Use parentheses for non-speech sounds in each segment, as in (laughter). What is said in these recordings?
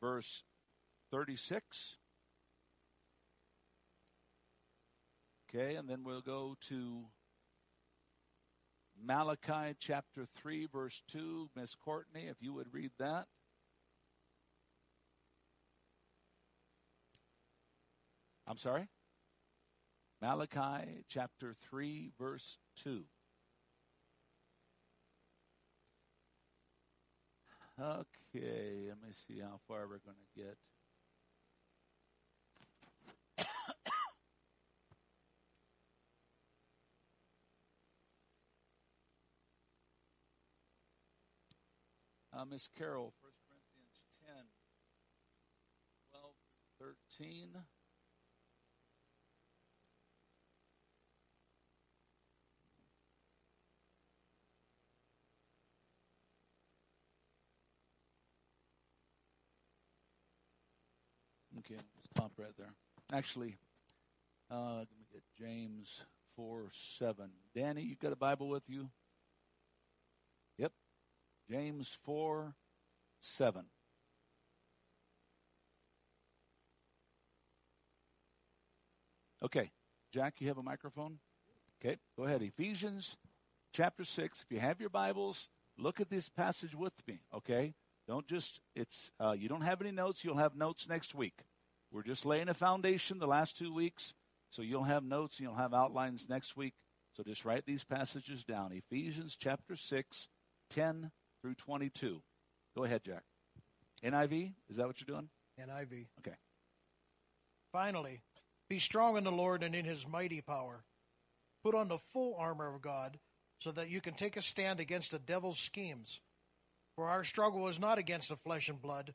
verse 36. Okay, and then we'll go to Malachi chapter 3, verse 2. Miss Courtney, if you would read that. I'm sorry? Malachi chapter 3, verse 2. Okay, let me see how far we're going to get. (coughs) uh, Miss Carol, 1 Corinthians 10, 12 through 13. Stop right there. Actually, uh, let me get James 4 7. Danny, you got a Bible with you? Yep. James 4 7. Okay. Jack, you have a microphone? Okay, go ahead. Ephesians chapter 6. If you have your Bibles, look at this passage with me, okay? Don't just, it's, uh, you don't have any notes. You'll have notes next week. We're just laying a foundation the last two weeks. So you'll have notes and you'll have outlines next week. So just write these passages down. Ephesians chapter 6, 10 through 22. Go ahead, Jack. NIV? Is that what you're doing? NIV. Okay. Finally, be strong in the Lord and in his mighty power. Put on the full armor of God so that you can take a stand against the devil's schemes. For our struggle is not against the flesh and blood,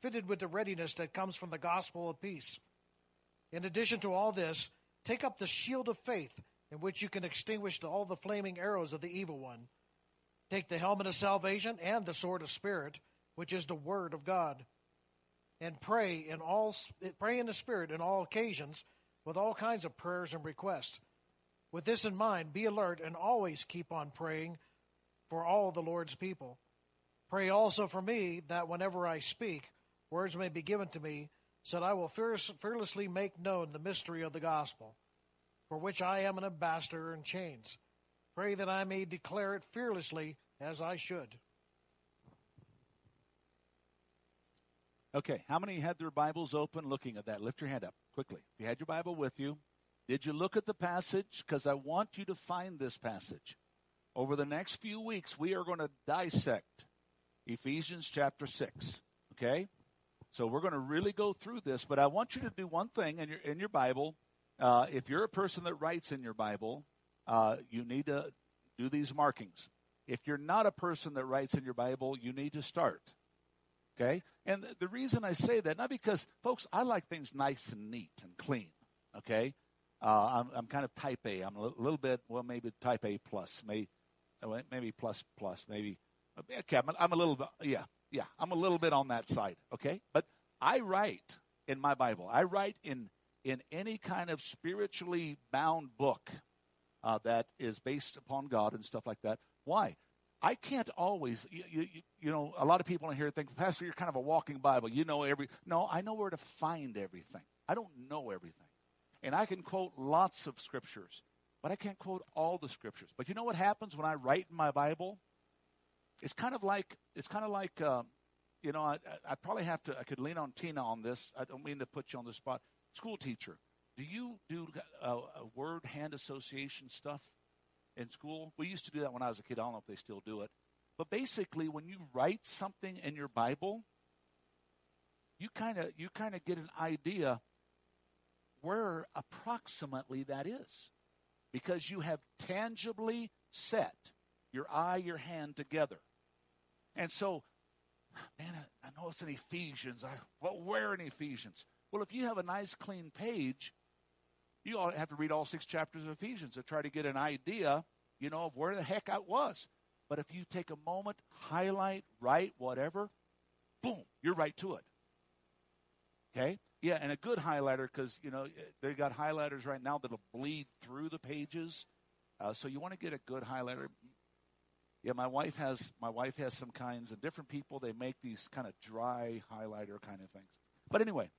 fitted with the readiness that comes from the gospel of peace. In addition to all this, take up the shield of faith, in which you can extinguish all the flaming arrows of the evil one. Take the helmet of salvation and the sword of spirit, which is the word of God. And pray in all pray in the spirit in all occasions with all kinds of prayers and requests. With this in mind, be alert and always keep on praying for all the Lord's people. Pray also for me that whenever I speak, words may be given to me, so that I will fearlessly make known the mystery of the gospel, for which I am an ambassador in chains. Pray that I may declare it fearlessly as I should. Okay, how many had their Bibles open looking at that? Lift your hand up quickly. If you had your Bible with you, did you look at the passage? Because I want you to find this passage. Over the next few weeks, we are going to dissect Ephesians chapter 6. Okay? So we're going to really go through this, but I want you to do one thing in your in your Bible. Uh, if you're a person that writes in your Bible, uh, you need to do these markings. If you're not a person that writes in your Bible, you need to start. Okay? And the reason I say that, not because, folks, I like things nice and neat and clean. Okay? Uh, I'm, I'm, kind of type A. I'm a little bit, well, maybe type A plus, maybe, maybe plus plus, maybe. Okay, I'm, I'm a little, yeah, yeah, I'm a little bit on that side, okay? But I write in my Bible. I write in in any kind of spiritually bound book uh, that is based upon God and stuff like that. Why? I can't always, you, you, you, know, a lot of people in here think, Pastor, you're kind of a walking Bible. You know every. No, I know where to find everything. I don't know everything. And I can quote lots of scriptures, but I can't quote all the scriptures. But you know what happens when I write in my Bible? It's kind of like it's kind of like uh, you know I, I probably have to I could lean on Tina on this. I don't mean to put you on the spot. School teacher, do you do a, a word hand association stuff in school? We used to do that when I was a kid. I don't know if they still do it, but basically, when you write something in your Bible, you kind of you kind of get an idea where approximately that is because you have tangibly set your eye, your hand together. And so, man, I, know it's in Ephesians. I, well, where in Ephesians? Well, if you have a nice clean page, you all have to read all six chapters of Ephesians to try to get an idea, you know, of where the heck I was. But if you take a moment, highlight, write, whatever, boom, you're right to it. Okay? Yeah, and a good highlighter because you know they got highlighters right now that'll bleed through the pages. Uh, so you want to get a good highlighter. Yeah, my wife has my wife has some kinds, and different people they make these kind of dry highlighter kind of things. But anyway,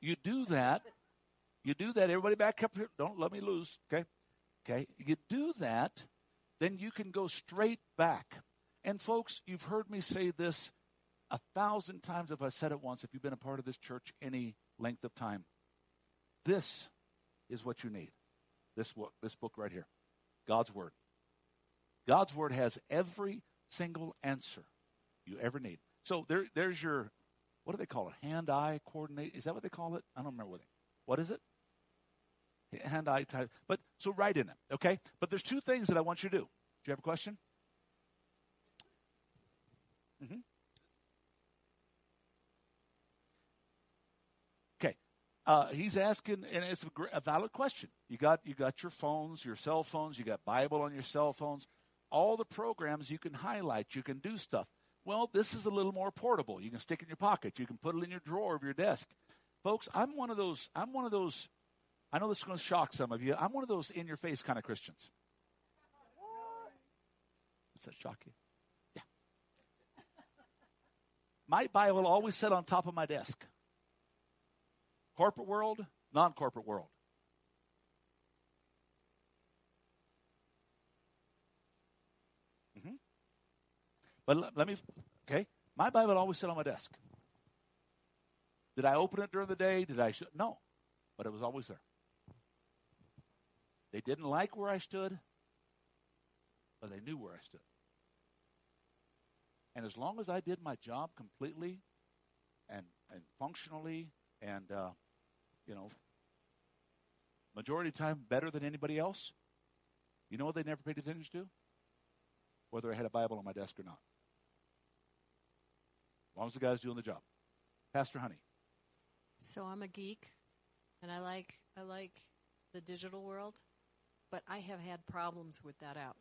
you do that. You do that. Everybody back up here. Don't let me lose. Okay, okay. You do that, then you can go straight back. And folks, you've heard me say this a thousand times if I said it once, if you've been a part of this church any length of time. This is what you need. This book, this book right here. God's Word. God's Word has every single answer you ever need. So there, there's your, what do they call it? Hand-eye coordinate. Is that what they call it? I don't remember what they, what is it? Hand-eye type. But so write in it, okay? But there's two things that I want you to do. Do you have a question? Mm-hmm. Okay. Uh, he's asking, and it's a, a, valid question. You got you got your phones, your cell phones, you got Bible on your cell phones, all the programs you can highlight, you can do stuff. Well, this is a little more portable. You can stick it in your pocket, you can put it in your drawer of your desk. Folks, I'm one of those. I'm one of those. I know this is going to shock some of you. I'm one of those in your face kind of Christians. Does that shock you? Yeah. (laughs) My Bible always sat on top of my desk. Corporate world, non corporate world. Mm-hmm. But let, me, okay, my Bible always sit on my desk. Did I open it during the day? Did I? Sh- no, but it was always there. They didn't like where I stood, but they knew where I stood. And as long as I did my job completely and, and functionally and uh, you know, majority of time better than anybody else. You know what they never paid attention to? Whether I had a Bible on my desk or not. As long as the guy's doing the job. Pastor Honey. So I'm a geek and I like I like the digital world, but I have had problems with that app.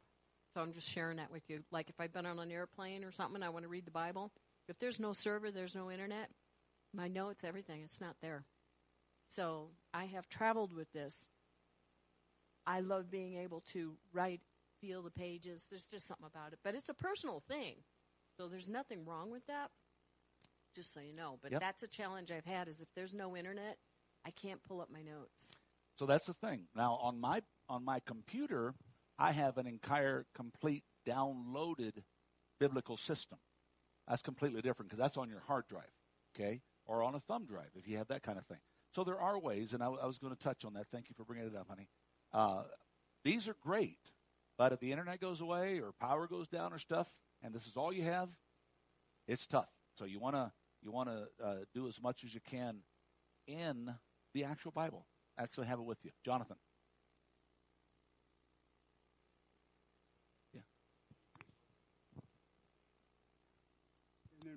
So I'm just sharing that with you. Like if I've been on an airplane or something, I want to read the Bible. If there's no server, there's no internet, my notes, everything, it's not there. So I have traveled with this. I love being able to write, feel the pages. There's just something about it. But it's a personal thing. So there's nothing wrong with that, just so you know. But yep. that's a challenge I've had is if there's no internet, I can't pull up my notes. So that's the thing. Now on my on my computer, I have an entire complete downloaded biblical system. That's completely different because that's on your hard drive, okay, or on a thumb drive if you have that kind of thing. So there are ways, and I, I was going to touch on that. Thank you for bringing it up, honey. Uh, these are great, but if the internet goes away or power goes down or stuff, and this is all you have, it's tough. So you want to you want to uh, do as much as you can in the actual Bible. Actually, have it with you, Jonathan. Yeah.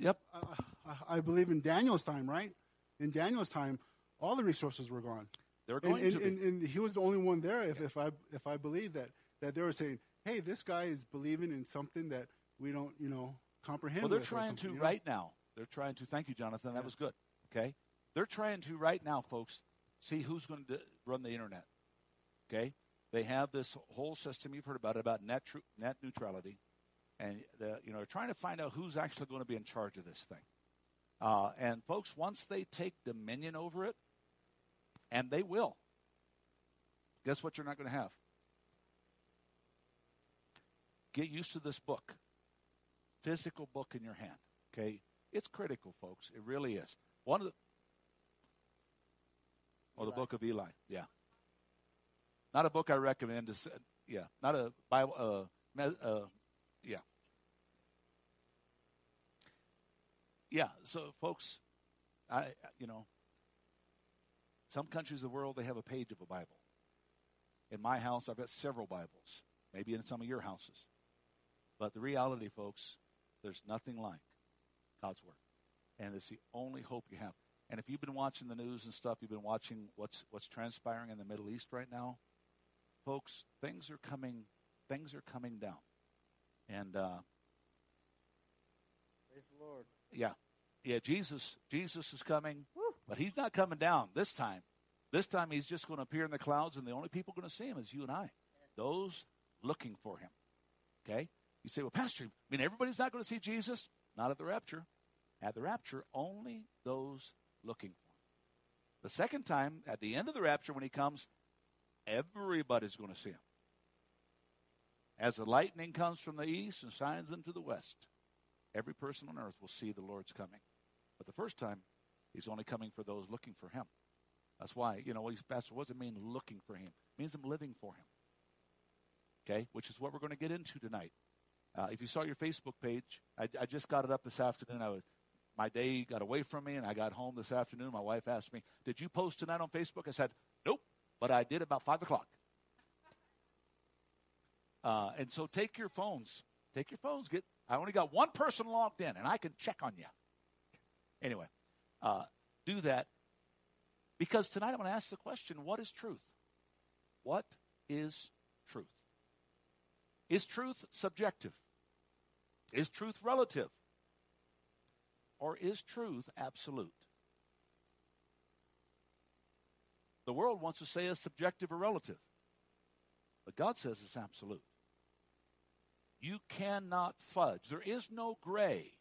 Yep. I, I believe in Daniel's time, right? In Daniel's time, all the resources were gone. They're going and, to and, be. and, he was the only one there. If, if I if I believe that that they were saying, hey, this guy is believing in something that we don't, you know, comprehend. Well, they're trying to you know? right now. They're trying to. Thank you, Jonathan. That was good. Okay, they're trying to right now, folks. See who's going to run the internet. Okay, they have this whole system you've heard about about net tru- net neutrality, and the, you know they're trying to find out who's actually going to be in charge of this thing. Uh, and folks, once they take dominion over it, and they will, guess what? You're not going to have. Get used to this book, physical book in your hand. Okay, it's critical, folks. It really is. One of the Oh, the book of Eli. Yeah. Not a book I recommend. To, yeah. Not a Bible. Uh, me- uh, yeah. Yeah. So, folks, I you know, some countries of the world they have a page of a Bible. In my house, I've got several Bibles. Maybe in some of your houses. But the reality, folks, there's nothing like God's Word. And it's the only hope you have. And if you've been watching the news and stuff, you've been watching what's what's transpiring in the Middle East right now, folks. Things are coming. Things are coming down, and uh, Praise the Lord. yeah, yeah. Jesus, Jesus is coming, but he's not coming down this time. This time he's just going to appear in the clouds, and the only people going to see him is you and I, those looking for him. Okay. You say, well, Pastor, I mean everybody's not going to see Jesus? Not at the rapture. At the rapture, only those looking for him. The second time, at the end of the rapture, when he comes, everybody's going to see him. As the lightning comes from the east and shines into the west, every person on earth will see the Lord's coming. But the first time, he's only coming for those looking for him. That's why, you know, he's, Pastor, what does it mean looking for him? It means I'm living for him. Okay, which is what we're going to get into tonight. Uh, if you saw your Facebook page, I, I just got it up this afternoon. I was my day got away from me, and I got home this afternoon. My wife asked me, "Did you post tonight on Facebook?" I said, "Nope," but I did about five o'clock. Uh, and so take your phones. Take your phones. Get. I only got one person logged in, and I can check on you. Anyway, uh, do that because tonight I'm going to ask the question: What is truth? What is truth? Is truth subjective? Is truth relative? Or is truth absolute? The world wants to say it's subjective or relative, but God says it's absolute. You cannot fudge. There is no gray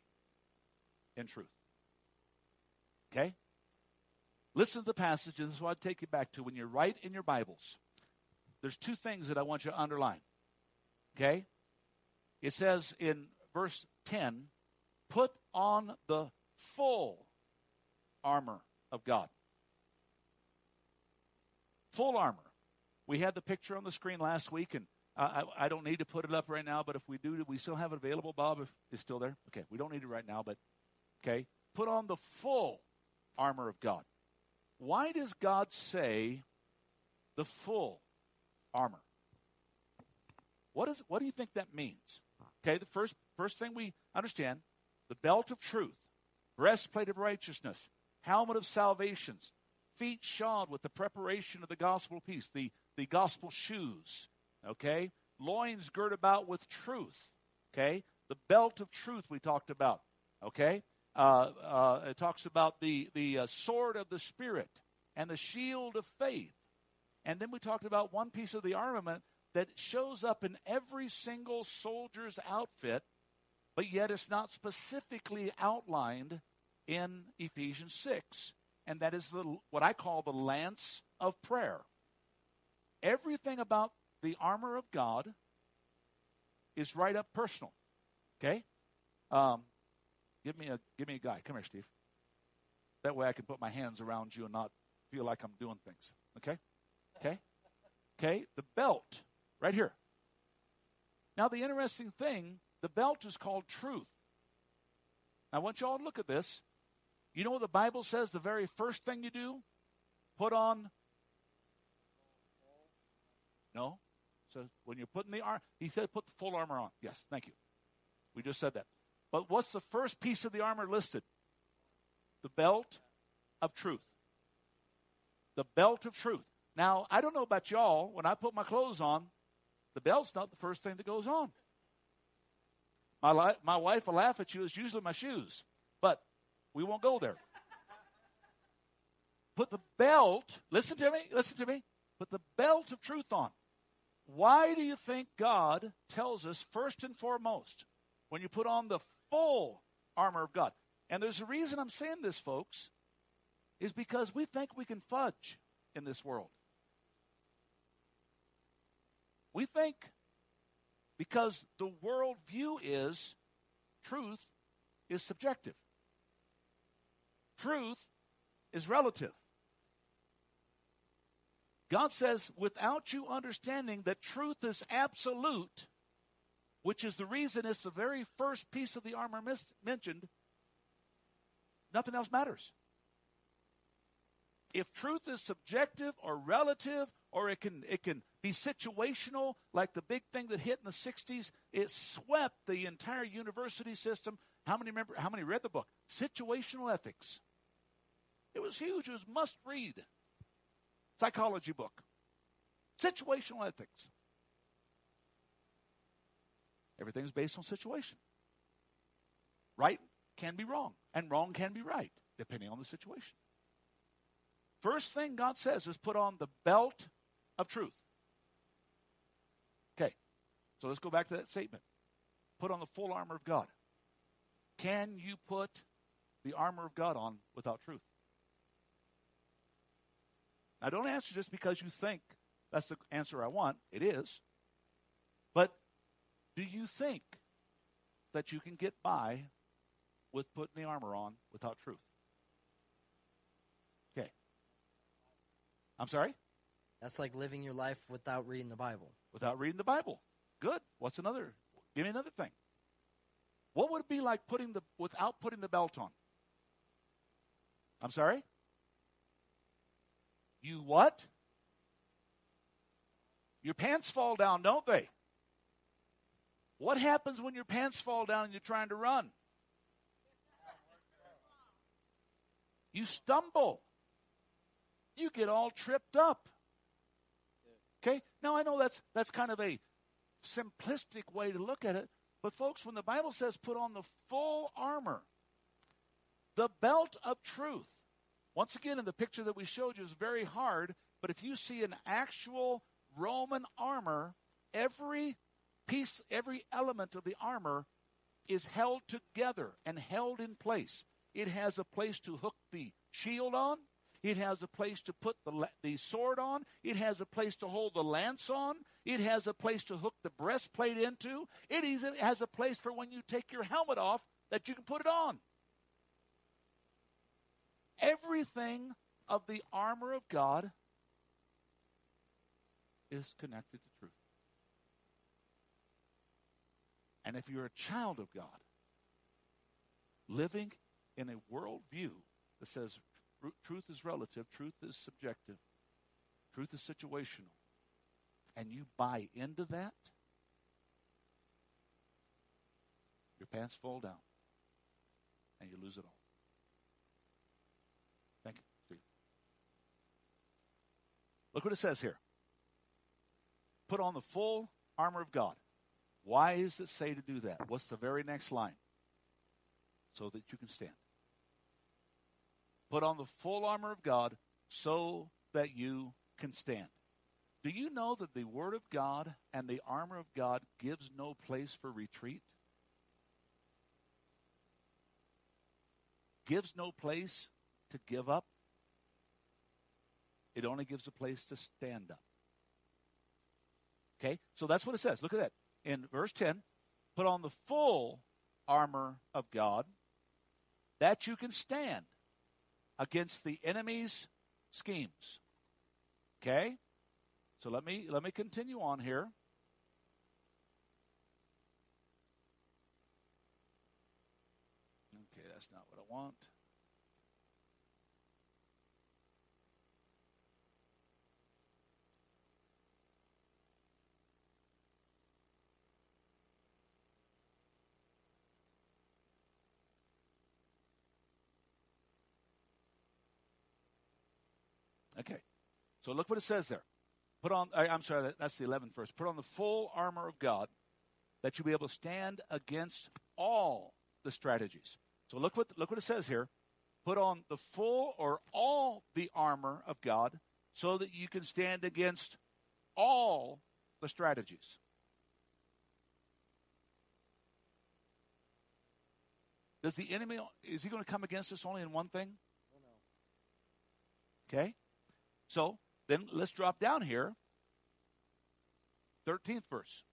in truth. Okay? Listen to the passage, and this is what I take you back to. When you write in your Bibles, there's two things that I want you to underline. Okay? It says in verse 10, put on the full armor of God. Full armor. We had the picture on the screen last week, and I, I, don't need to put it up right now, but if we do, we still have it available, Bob? If it's still there? Okay, we don't need it right now, but okay. Put on the full armor of God. Why does God say the full armor? What, is, what do you think that means? Okay, the first, first thing we understand the belt of truth, breastplate of righteousness, helmet of salvations, feet shod with the preparation of the gospel peace, the, the gospel shoes, okay? Loins girt about with truth, okay? The belt of truth we talked about, okay? Uh, uh, it talks about the, the uh, sword of the Spirit and the shield of faith. And then we talked about one piece of the armament that shows up in every single soldier's outfit, but yet it's not specifically outlined in Ephesians 6. And that is the, what I call the lance of prayer. Everything about the armor of God is right up personal. Okay? Um, give me a give me a guy. Come here, Steve. That way I can put my hands around you and not feel like I'm doing things. Okay? Okay? Okay? The belt Right here. Now, the interesting thing the belt is called truth. I want you all to look at this. You know what the Bible says the very first thing you do? Put on. No. So when you're putting the armor, he said put the full armor on. Yes, thank you. We just said that. But what's the first piece of the armor listed? The belt of truth. The belt of truth. Now, I don't know about y'all. When I put my clothes on, the belt's not the first thing that goes on. My, li- my wife will laugh at you. It's usually my shoes, but we won't go there. Put the belt, listen to me, listen to me, put the belt of truth on. Why do you think God tells us, first and foremost, when you put on the full armor of God? And there's a reason I'm saying this, folks, is because we think we can fudge in this world. We think because the world view is truth is subjective. Truth is relative. God says, without you understanding that truth is absolute, which is the reason it's the very first piece of the armor mis- mentioned, nothing else matters. If truth is subjective or relative or it can it can be situational, like the big thing that hit in the '60s. It swept the entire university system. How many remember? How many read the book? Situational ethics. It was huge. It was must read. Psychology book. Situational ethics. Everything's based on situation. Right can be wrong, and wrong can be right, depending on the situation. First thing God says is put on the belt of truth. Okay, so let's go back to that statement. Put on the full armor of God. Can you put the armor of God on without truth? Now, don't answer just because you think that's the answer I want. It is. But do you think that you can get by with putting the armor on without truth? Okay. I'm sorry? That's like living your life without reading the Bible. Without reading the Bible. Good. What's another? Give me another thing. What would it be like putting the without putting the belt on? I'm sorry? You what? Your pants fall down, don't they? What happens when your pants fall down and you're trying to run? You stumble. You get all tripped up. Okay? Now I know that's that's kind of a simplistic way to look at it, but folks, when the Bible says put on the full armor, the belt of truth. Once again, in the picture that we showed you is very hard, but if you see an actual Roman armor, every piece, every element of the armor is held together and held in place. It has a place to hook the shield on. It has a place to put the, the sword on. It has a place to hold the lance on. It has a place to hook the breastplate into. It has a place for when you take your helmet off that you can put it on. Everything of the armor of God is connected to truth. And if you're a child of God, living in a worldview that says truth is relative, truth is subjective, truth is situational, and you buy into that, your pants fall down and you lose it all. Thank you, Steve. Look what it says here. Put on the full armor of God. Why does it say to do that? What's the very next line? So that you can stand. Put on the full armor of God so that you can stand. Do you know that the Word of God and the armor of God gives no place for retreat? Gives no place to give up. It only gives a place to stand up. Okay? So that's what it says. Look at that in verse 10 put on the full armor of God that you can stand against the enemy's schemes. Okay? So let me let me continue on here. Okay, that's not what I want. So look what it says there. Put on, I, am sorry, that's the 11th verse. Put on the full armor of God that you'll be able to stand against all the strategies. So look what, look what it says here. Put on the full or all the armor of God so that you can stand against all the strategies. Does the enemy, is he going to come against us only in one thing? Okay. So then let's drop down here. 13th verse.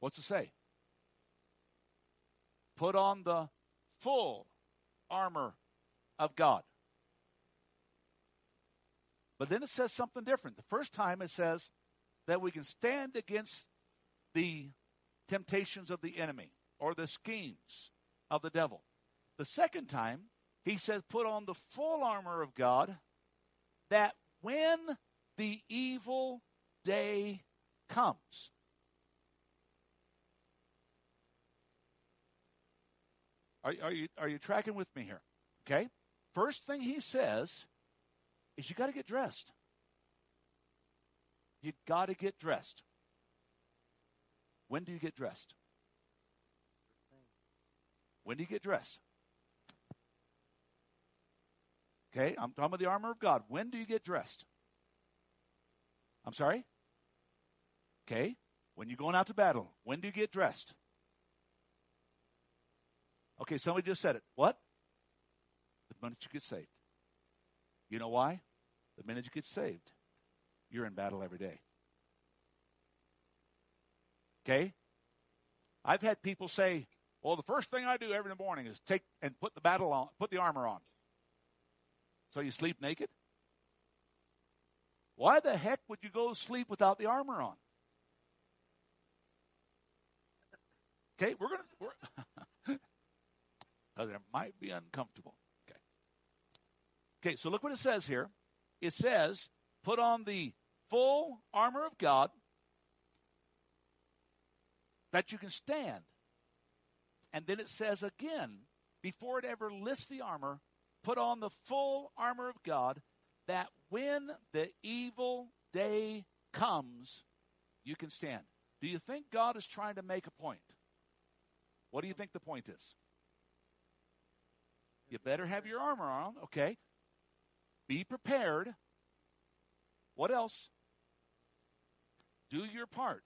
What's it say? Put on the full armor of God. But then it says something different. The first time it says that we can stand against the temptations of the enemy or the schemes of the devil. The second time, he says, put on the full armor of God that when the evil day comes, are, are, you, are you tracking with me here? Okay? first thing he says is you got to get dressed. You got to get dressed. When do you get dressed? When do you get dressed? Okay, I'm talking about the armor of God. When do you get dressed? I'm sorry? Okay, when you're going out to battle, when do you get dressed? Okay, somebody just said it. What? The minute you get saved. You know why? The minute you get saved, you're in battle every day. Okay? I've had people say, well, the first thing I do every morning is take and put the battle on, put the armor on. So you sleep naked? Why the heck would you go to sleep without the armor on? Okay, we're gonna because (laughs) it might be uncomfortable. Okay. Okay, so look what it says here. It says, put on the full armor of God that you can stand. And then it says again, before it ever lists the armor, put on the full armor of God that when the evil day comes, you can stand. Do you think God is trying to make a point? What do you think the point is? You better have your armor on, okay? Be prepared. What else? Do your part.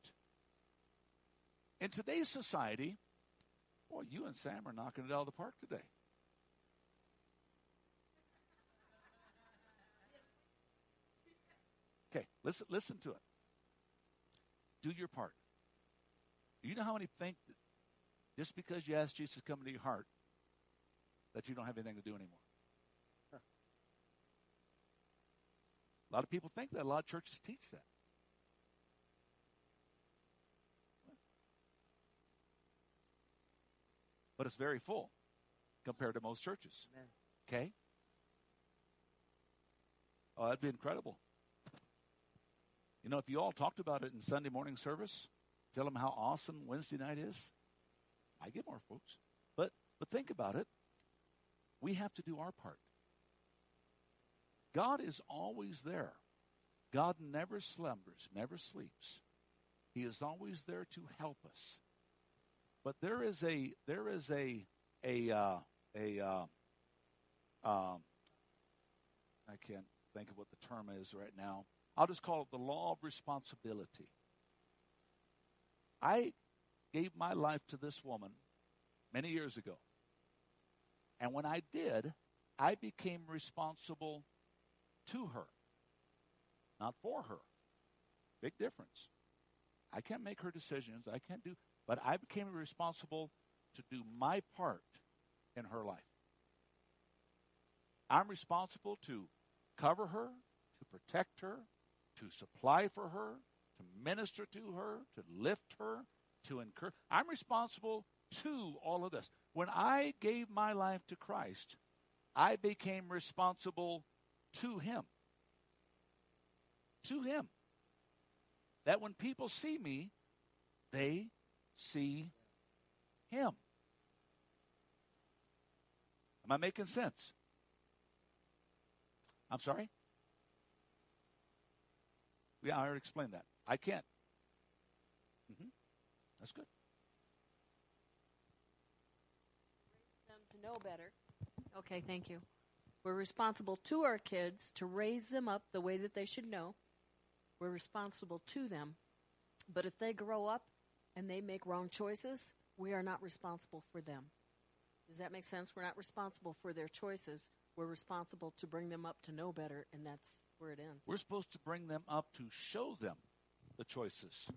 In today's society, boy, you and Sam are knocking it out of the park today. Listen, listen to it. Do your part. Do you know how many think that just because you ask Jesus to come into your heart, that you don't have anything to do anymore? Huh. A lot of people think that. A lot of churches teach that. But it's very full compared to most churches. Amen. Okay? Oh, that'd be incredible. You know, if you all talked about it in Sunday morning service, tell them how awesome Wednesday night is, I get more folks. But but think about it. We have to do our part. God is always there. God never slumbers, never sleeps. He is always there to help us. But there is a there is a a uh, a uh, um, I can't think of what the term is right now. I'll just call it the law of responsibility. I gave my life to this woman many years ago. And when I did, I became responsible to her, not for her. Big difference. I can't make her decisions. I can't do, but I became responsible to do my part in her life. I'm responsible to cover her, to protect her, to supply for her, to minister to her, to lift her, to encourage. I'm responsible to all of this. When I gave my life to Christ, I became responsible to Him. To Him. That when people see me, they see Him. Am I making sense? I'm sorry? Yeah, I already explained that. I can't. Mm-hmm. That's good. Them to know better. Okay, thank you. We're responsible to our kids to raise them up the way that they should know. We're responsible to them. But if they grow up and they make wrong choices, we are not responsible for them. Does that make sense? We're not responsible for their choices. We're responsible to bring them up to know better, and that's where it ends. We're supposed to bring them up to show them the choices,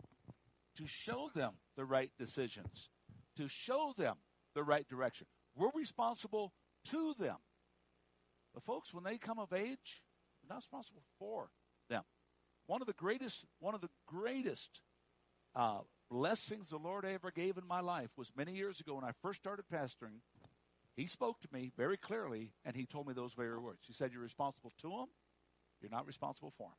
to show them the right decisions, to show them the right direction. We're responsible to them. But folks, when they come of age, we're not responsible for them. One of the greatest, one of the greatest uh, blessings the Lord ever gave in my life was many years ago when I first started pastoring. He spoke to me very clearly, and he told me those very words. He said, "You're responsible to them, you're not responsible for them.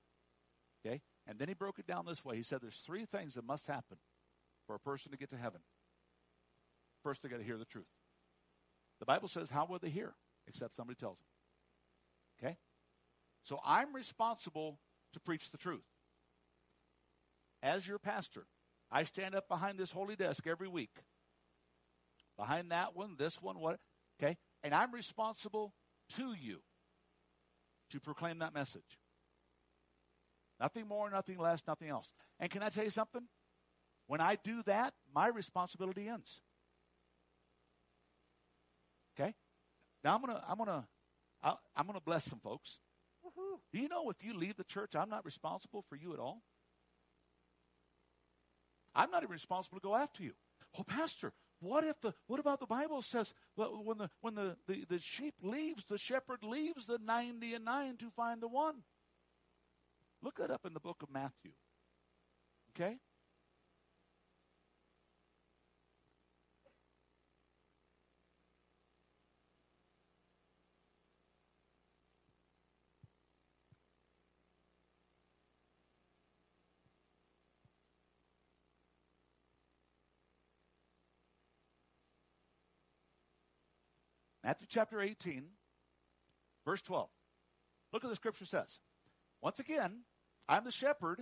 Okay? And then he broke it down this way. He said there's three things that must happen for a person to get to heaven. First, they got to hear the truth. The Bible says, how will they hear? Except somebody tells them. Okay? So I'm responsible to preach the truth. As your pastor, I stand up behind this holy desk every week. Behind that one, this one, what? Okay? And I'm responsible to you to proclaim that message. Nothing more, nothing less, nothing else. And can I tell you something? When I do that, my responsibility ends. Okay? Now I'm gonna I'm gonna I'm gonna bless some folks. Do you know if you leave the church, I'm not responsible for you at all? I'm not even responsible to go after you. Oh, Pastor, what if the what about the Bible says well, when the when the, the, the sheep leaves, the shepherd leaves the ninety and nine to find the one? Look that up in the book of Matthew. Okay? Matthew chapter 18, verse 12. Look what the scripture says. Once again, I'm the shepherd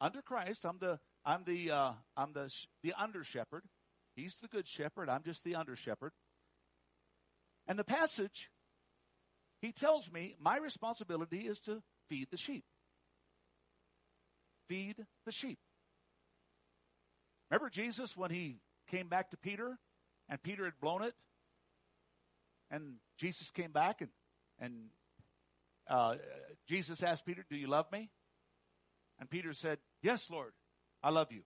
under Christ. I'm the I'm the uh, I'm the the under shepherd. He's the good shepherd. I'm just the under shepherd. And the passage, he tells me my responsibility is to feed the sheep. Feed the sheep. Remember Jesus when he came back to Peter and Peter had blown it? And Jesus came back and, and uh, Jesus asked Peter, Do you love me? And Peter said, Yes, Lord, I love you.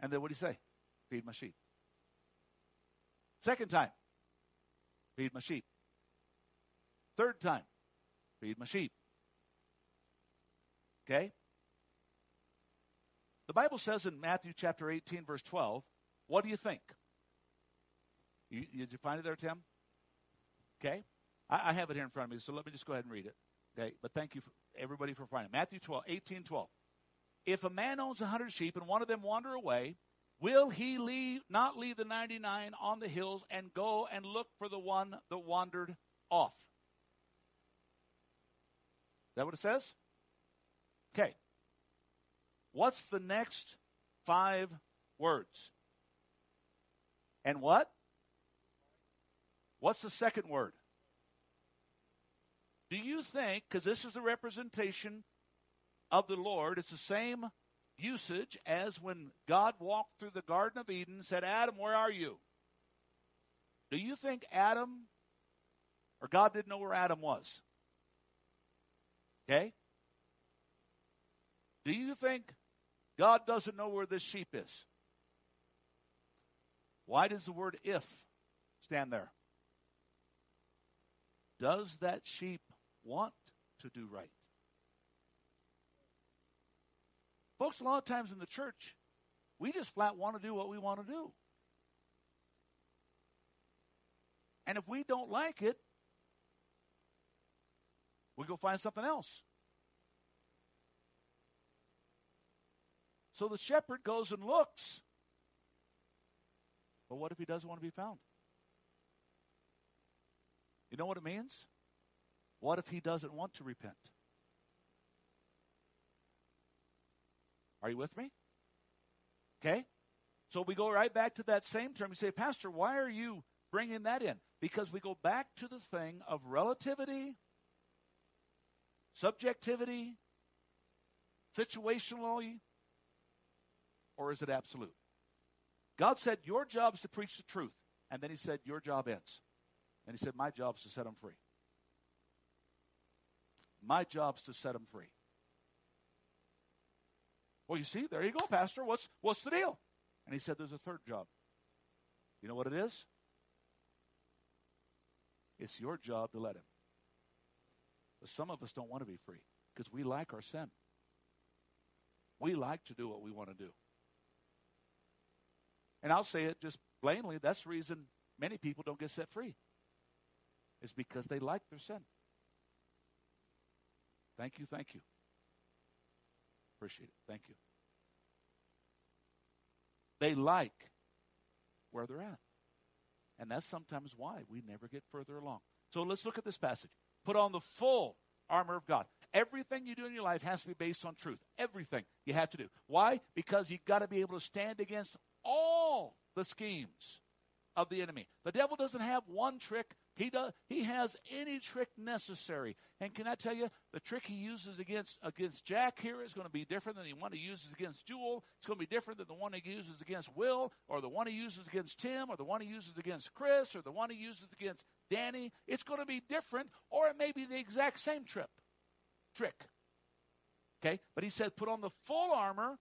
And then what did he say? Feed my sheep. Second time, feed my sheep. Third time, feed my sheep. Okay? The Bible says in Matthew chapter 18, verse 12, what do you think? You, did you find it there, Tim? Okay? I, I, have it here in front of me, so let me just go ahead and read it. Okay? But thank you, for, everybody, for finding it. Matthew 12, 18, 12. If a man owns a hundred sheep and one of them wander away, will he leave, not leave the 99 on the hills and go and look for the one that wandered off? Is that what it says? Okay. What's the next five words? And what? What's the second word? Do you think, because this is a representation of the Lord, it's the same usage as when God walked through the Garden of Eden and said, Adam, where are you? Do you think Adam or God didn't know where Adam was? Okay? Do you think God doesn't know where this sheep is? Why does the word if stand there? Does that sheep want to do right? Folks, a lot of times in the church, we just flat want to do what we want to do. And if we don't like it, we go find something else. So the shepherd goes and looks. But what if he doesn't want to be found? You know what it means? What if he doesn't want to repent? Are you with me? Okay? So we go right back to that same term. You say, Pastor, why are you bringing that in? Because we go back to the thing of relativity, subjectivity, situationally, or is it absolute? God said, Your job is to preach the truth. And then he said, Your job ends. And he said, My job's to set them free. My job's to set them free. Well, you see, there you go, Pastor. What's, what's the deal? And he said, There's a third job. You know what it is? It's your job to let him. But some of us don't want to be free because we like our sin. We like to do what we want to do. And I'll say it just plainly that's the reason many people don't get set free is because they like their sin. Thank you, thank you. Appreciate it. Thank you. They like where they're at. And that's sometimes why we never get further along. So let's look at this passage. Put on the full armor of God. Everything you do in your life has to be based on truth. Everything you have to do. Why? Because you've got to be able to stand against all the schemes of the enemy. The devil doesn't have one trick. He does he has any trick necessary. And can I tell you, the trick he uses against against Jack here is going to be different than the one he uses against Jewel. It's going to be different than the one he uses against Will, or the one he uses against Tim, or the one he uses against Chris, or the one he uses against Danny. It's going to be different, or it may be the exact same trip trick. Okay? But he said, put on the full armor.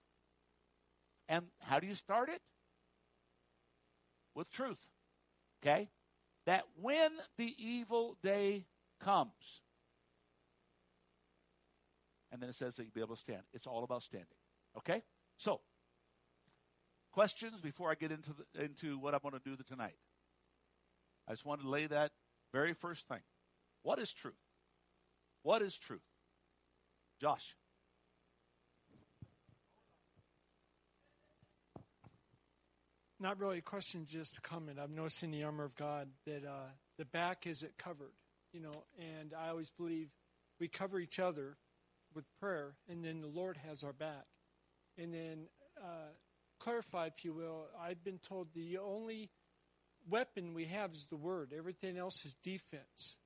And how do you start it? With truth. Okay? That when the evil day comes, and then it says that you'll be able to stand. It's all about standing. Okay? So, questions before I get into the, into what I'm going to do tonight. I just want to lay that very first thing. What is truth? What is truth? Josh. Not really a question, just a comment. I've noticed in the armor of God that uh, the back is it covered, you know, and I always believe we cover each other with prayer, and then the Lord has our back. And then uh, clarify, if you will, I've been told the only weapon we have is the word. Everything else is defense.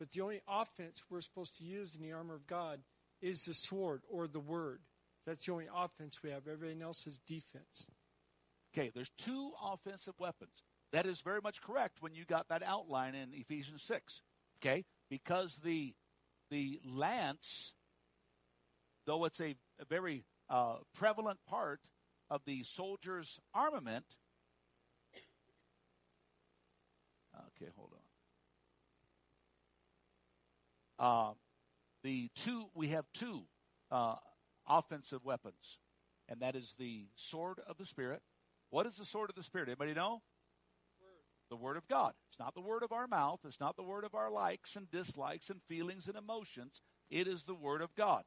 But the only offense we're supposed to use in the armor of God is the sword or the word. That's the only offense we have. Everything else is defense. Okay, there's two offensive weapons. That is very much correct when you got that outline in Ephesians 6. Okay? Because the the lance, though it's a, a very uh, prevalent part of the soldier's armament. Okay, hold on. Uh, the two we have two uh, offensive weapons, and that is the sword of the spirit. What is the sword of the spirit? Anybody know? The word of God. It's not the word of our mouth. It's not the word of our likes and dislikes and feelings and emotions. It is the word of God.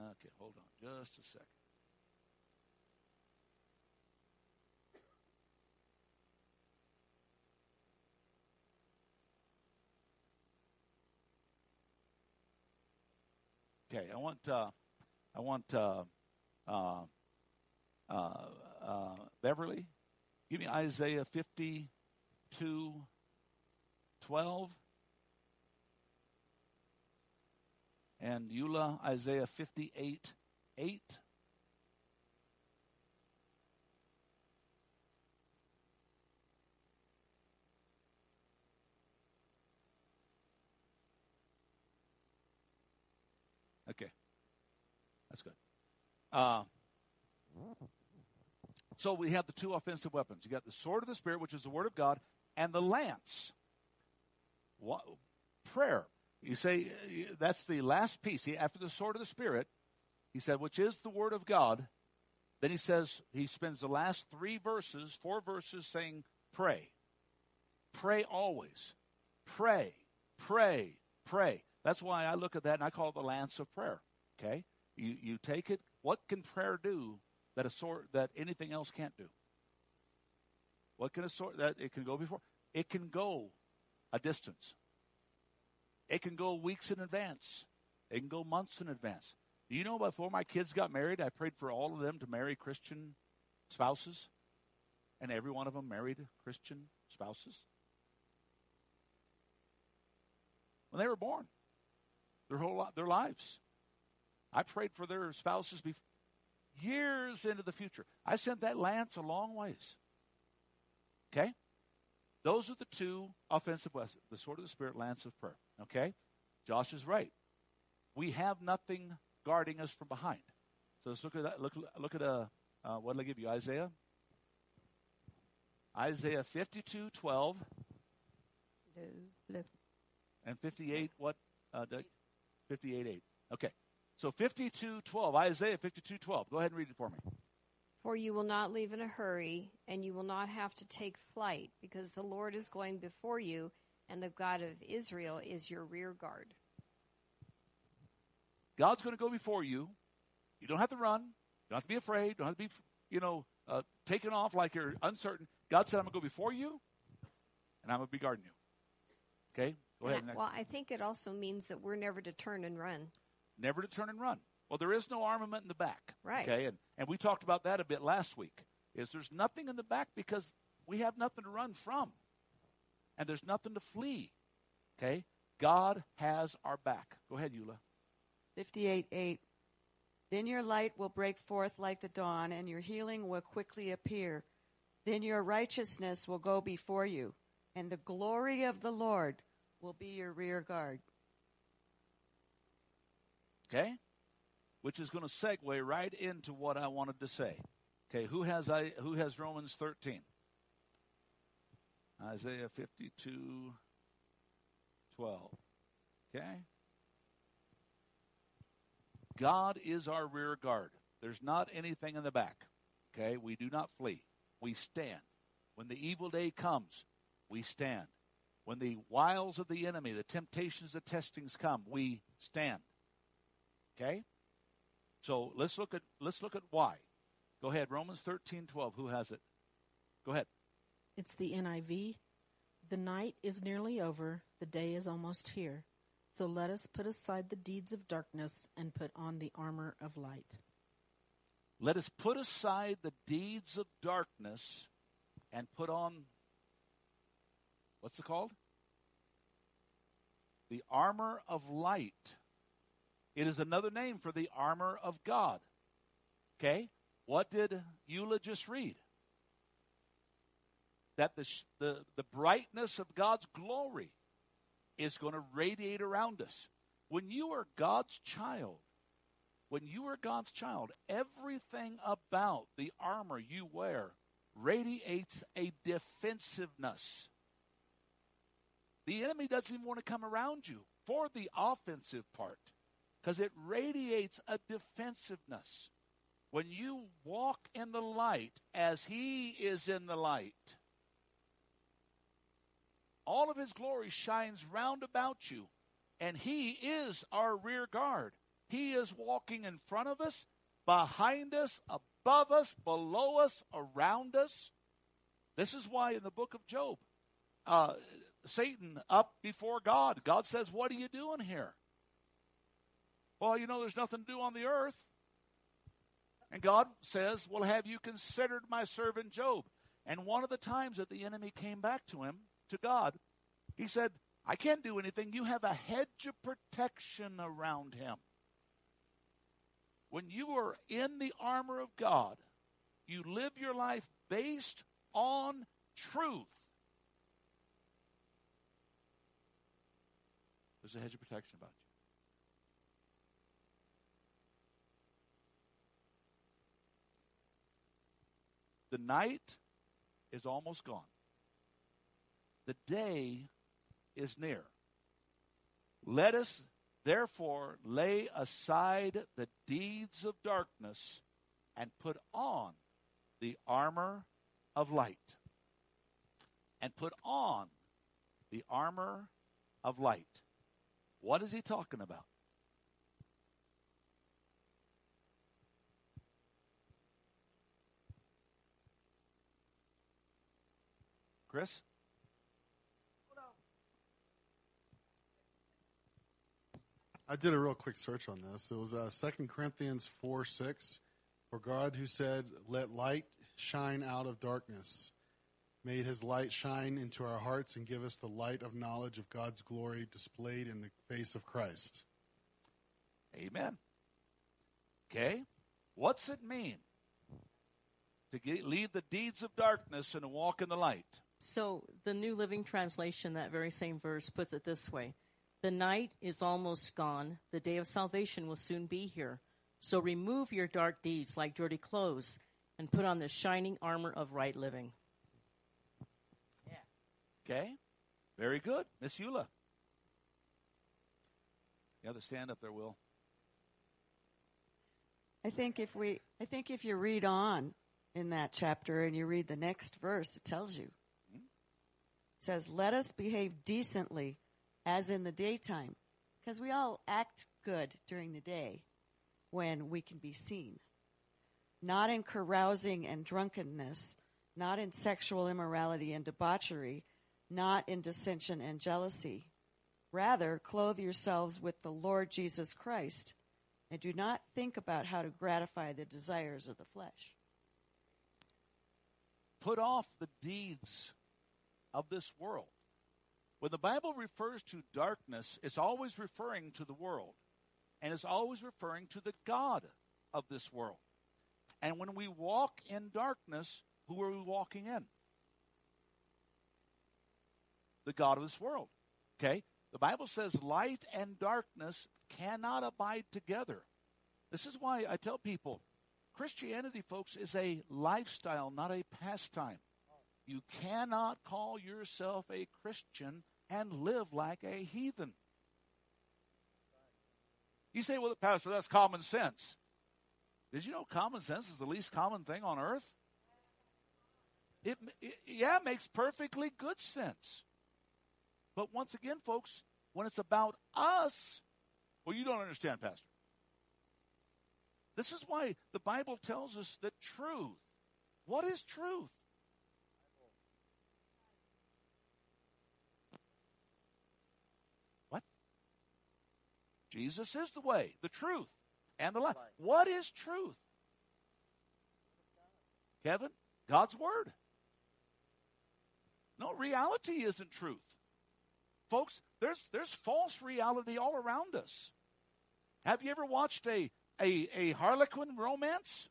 Okay, hold on just a second. Okay, I want uh, I want uh, uh, uh, uh, Beverly. Give me Isaiah fifty two twelve. And Eula, Isaiah 58 8. Uh, so we have the two offensive weapons. You got the sword of the Spirit, which is the Word of God, and the lance. What, prayer. You say that's the last piece. After the sword of the Spirit, he said, which is the Word of God. Then he says, he spends the last three verses, four verses saying, pray. Pray always. Pray, pray, pray. That's why I look at that and I call it the lance of prayer. Okay? You, you take it. What can prayer do that a sort that anything else can't do? What can a sort that it can go before? It can go a distance. It can go weeks in advance. It can go months in advance. Do you know before my kids got married, I prayed for all of them to marry Christian spouses? And every one of them married Christian spouses? When they were born their whole their lives. I prayed for their spouses before, years into the future. I sent that lance a long ways. Okay? Those are the two offensive weapons the sword of the Spirit, lance of prayer. Okay? Josh is right. We have nothing guarding us from behind. So let's look at that. Look, look at uh, uh, what did I give you? Isaiah? Isaiah 52, 12. And 58, what, uh, 58 8. Okay. So 52 12. Isaiah 52 12. Go ahead and read it for me. For you will not leave in a hurry, and you will not have to take flight, because the Lord is going before you, and the God of Israel is your rear guard. God's going to go before you. You don't have to run. You don't have to be afraid. You don't have to be, you know, uh, taken off like you're uncertain. God said, I'm going to go before you. and I'm going to be guarding you. Okay? Go ahead. I- well, I think it also means that we're never to turn and run. Never to turn and run. Well, there is no armament in the back. Right. Okay, and, and we talked about that a bit last week. Is there's nothing in the back because we have nothing to run from. And there's nothing to flee. Okay? God has our back. Go ahead, Eula. 58 8. Then your light will break forth like the dawn, and your healing will quickly appear. Then your righteousness will go before you, and the glory of the Lord will be your rear guard. Okay? Which is going to segue right into what I wanted to say. Okay, who has I who has Romans 13? Isaiah 52 12. Okay? God is our rear guard. There's not anything in the back. Okay? We do not flee. We stand. When the evil day comes, we stand. When the wiles of the enemy, the temptations, the testings come, we stand. Okay? So let's look at let's look at why. Go ahead, Romans thirteen twelve. Who has it? Go ahead. It's the NIV. The night is nearly over, the day is almost here. So let us put aside the deeds of darkness and put on the armor of light. Let us put aside the deeds of darkness and put on what's it called? The armor of light. It is another name for the armor of God. Okay? What did Eula just read? That the, the, the brightness of God's glory is going to radiate around us. When you are God's child, when you are God's child, everything about the armor you wear radiates a defensiveness. The enemy doesn't even want to come around you for the offensive part because it radiates a defensiveness. When you walk in the light as he is in the light, all of his glory shines round about you, and he is our rear guard. He is walking in front of us, behind us, above us, below us, around us. This is why in the book of Job, uh, Satan up before God, God says, What are you doing here? Well, you know, there's nothing to do on the earth. And God says, Well, have you considered my servant Job? And one of the times that the enemy came back to him, to God, he said, I can't do anything. You have a hedge of protection around him. When you are in the armor of God, you live your life based on truth. There's a hedge of protection about you. The night is almost gone. The day is near. Let us therefore lay aside the deeds of darkness and put on the armor of light. And put on the armor of light. What is he talking about? Chris? I did a real quick search on this. It was uh, 2 Corinthians 4 6. For God, who said, Let light shine out of darkness, made his light shine into our hearts and give us the light of knowledge of God's glory displayed in the face of Christ. Amen. Okay? What's it mean to get, leave the deeds of darkness and walk in the light? So the New Living Translation, that very same verse, puts it this way The night is almost gone. The day of salvation will soon be here. So remove your dark deeds like dirty clothes and put on the shining armor of right living. Okay? Very good. Miss Eula. You have to stand up there, Will. I think if we, I think if you read on in that chapter and you read the next verse, it tells you. Says, "Let us behave decently, as in the daytime, because we all act good during the day, when we can be seen, not in carousing and drunkenness, not in sexual immorality and debauchery, not in dissension and jealousy. Rather, clothe yourselves with the Lord Jesus Christ, and do not think about how to gratify the desires of the flesh. Put off the deeds of this world. When the Bible refers to darkness, it's always referring to the world, and it's always referring to the God of this world. And when we walk in darkness, who are we walking in? The God of this world. Okay? The Bible says light and darkness cannot abide together. This is why I tell people Christianity, folks, is a lifestyle, not a pastime. You cannot call yourself a Christian and live like a heathen. You say, well, Pastor, that's common sense. Did you know common sense is the least common thing on earth? It, it, yeah, it makes perfectly good sense. But once again, folks, when it's about us, well, you don't understand, Pastor. This is why the Bible tells us that truth. What is truth? Jesus is the way, the truth, and the life. What is truth? Kevin, God's Word. No, reality isn't truth. Folks, there's, there's false reality all around us. Have you ever watched a, a, a Harlequin romance?